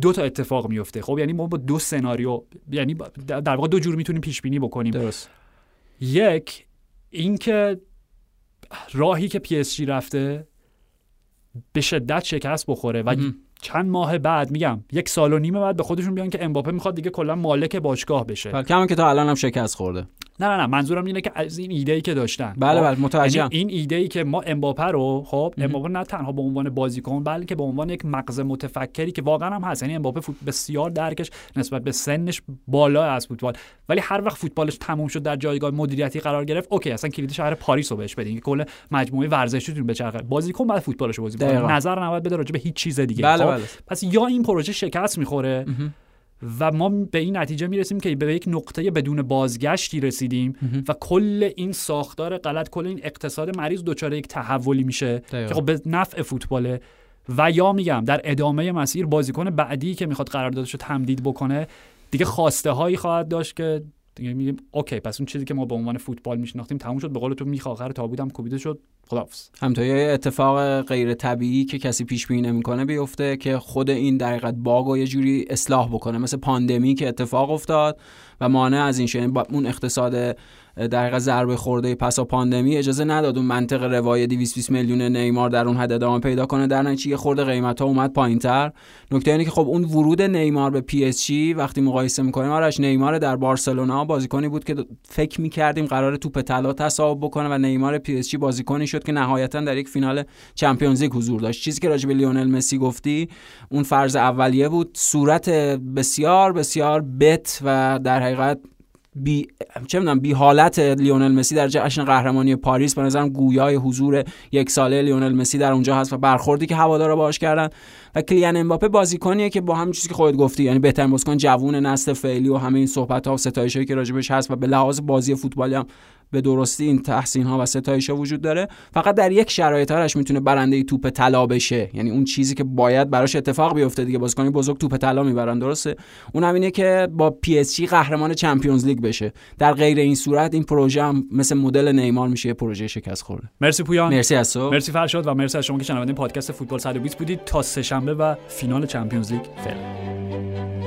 دو تا اتفاق میفته خب؟ یعنی ما با دو سناریو یعنی در واقع دو جور می‌تونیم پیش بینی بکنیم. درست. یک اینکه راهی که پی اس جی رفته به شدت شکست بخوره و چند ماه بعد میگم یک سال و نیم بعد به خودشون بیان که امباپه می‌خواد دیگه کلا مالک باشگاه بشه. کما اینکه تا الان هم شکست خورده. نه نه نه منظورم اینه که از این ایده ای که داشتن. بله بله متوجهم. یعنی این ایده ای که ما امباپه رو خب امباپه نه تنها به عنوان بازیکن بلکه به عنوان یک مغز متفکری که واقعا هم هست. یعنی امباپه فوت بسیار درکش نسبت به سنش بالا از فوتبال. ولی هر وقت فوتبالش تموم شد در جایگاه مدیریتی قرار گرفت اوکی اصلا کلید شهر پاریس رو بهش بدین که کل مجموعه ورزشیتون بچرخه بازیکن بعد فوتبالش بازی کنه. نظر نباید بده راجع به هیچ چیز دیگه بله خب؟ بله. پس یا این پروژه شکست می‌خوره و ما به این نتیجه می‌رسیم که به یک نقطه بدون بازگشتی رسیدیم و کل این ساختار غلط کل این اقتصاد مریض دچار یک تحولی میشه. که خب به نفع فوتباله. و یا میگم در ادامه مسیر بازیکن بعدی که می‌خواد قراردادش رو تمدید بکنه دیگه خواسته هایی خواهد داشت که دیگه میگیم okay پس اون چیزی که ما به عنوان فوتبال میشناختیم تموم شد به قول تو میخ آخر تابوتم کوبیده شد. خداحافظ. همینطور یه اتفاق غیر طبیعی که کسی پیش بینی نمی‌کنه بیفته که خود این در باگ رو یه جوری اصلاح بکنه. مثل پاندمی که اتفاق افتاد و مانع از این شد اون اقتصاد در ضربه خورده پسا پاندمی اجازه نداد اون منطق روی 220 میلیون نیمار در اون حد ادامه پیدا کنه. در نتیجه یه خورده قیمت ها اومد پایینتر. نکته اینه که خب اون ورود نیمار به پی اس جی وقتی مقایسه می‌کنیم آرش نیمار در بارسلونا بازیکنی بود که فکر می‌کردیم قرار توپ طلا تصاحب بکنه و نیمار پی اس جی بازیکنی که نهایتا در یک فینال Champions League حضور داشت. چیزی که راجع به لیونل مسی گفتی اون فرض اولیه بود. صورت بسیار بسیار بد و در حقیقت بی چه بی حالت لیونل مسی در جشن قهرمانی پاریس. به نظرم گویای حضور یک ساله لیونل مسی در اونجا هست و برخوردی که هوادارا باهاش کردن. و کیلیان امباپه بازیکنیه که با همین چیزی که خودت گفتی یعنی بهترین بازیکن جوون نسل فعلی و همه این صحبت ها و ستایشایی که راجبش هست و به لحاظ بازی فوتبالی هم به درستی این تحسین ها و ستایش ها وجود داره. فقط در یک شرایط آرش می‌تونه برنده توپ طلا بشه. یعنی اون چیزی که باید براش اتفاق بیفته دیگه. بازیکن بزرگ توپ طلا می‌برن درسته؟ اون هم اینه که با پی اس جی قهرمان Champions League بشه. در غیر این صورت این پروژه هم مثل مدل نیمار میشه یه پروژه شکست خورده. مرسی پویان. مرسی از تو. مرسی فرشاد و مرسی از شما که شنونده پادکست فوتبال 120 بودید. تا سهشنبه و فینال چمپیونز لیگ. فعلا.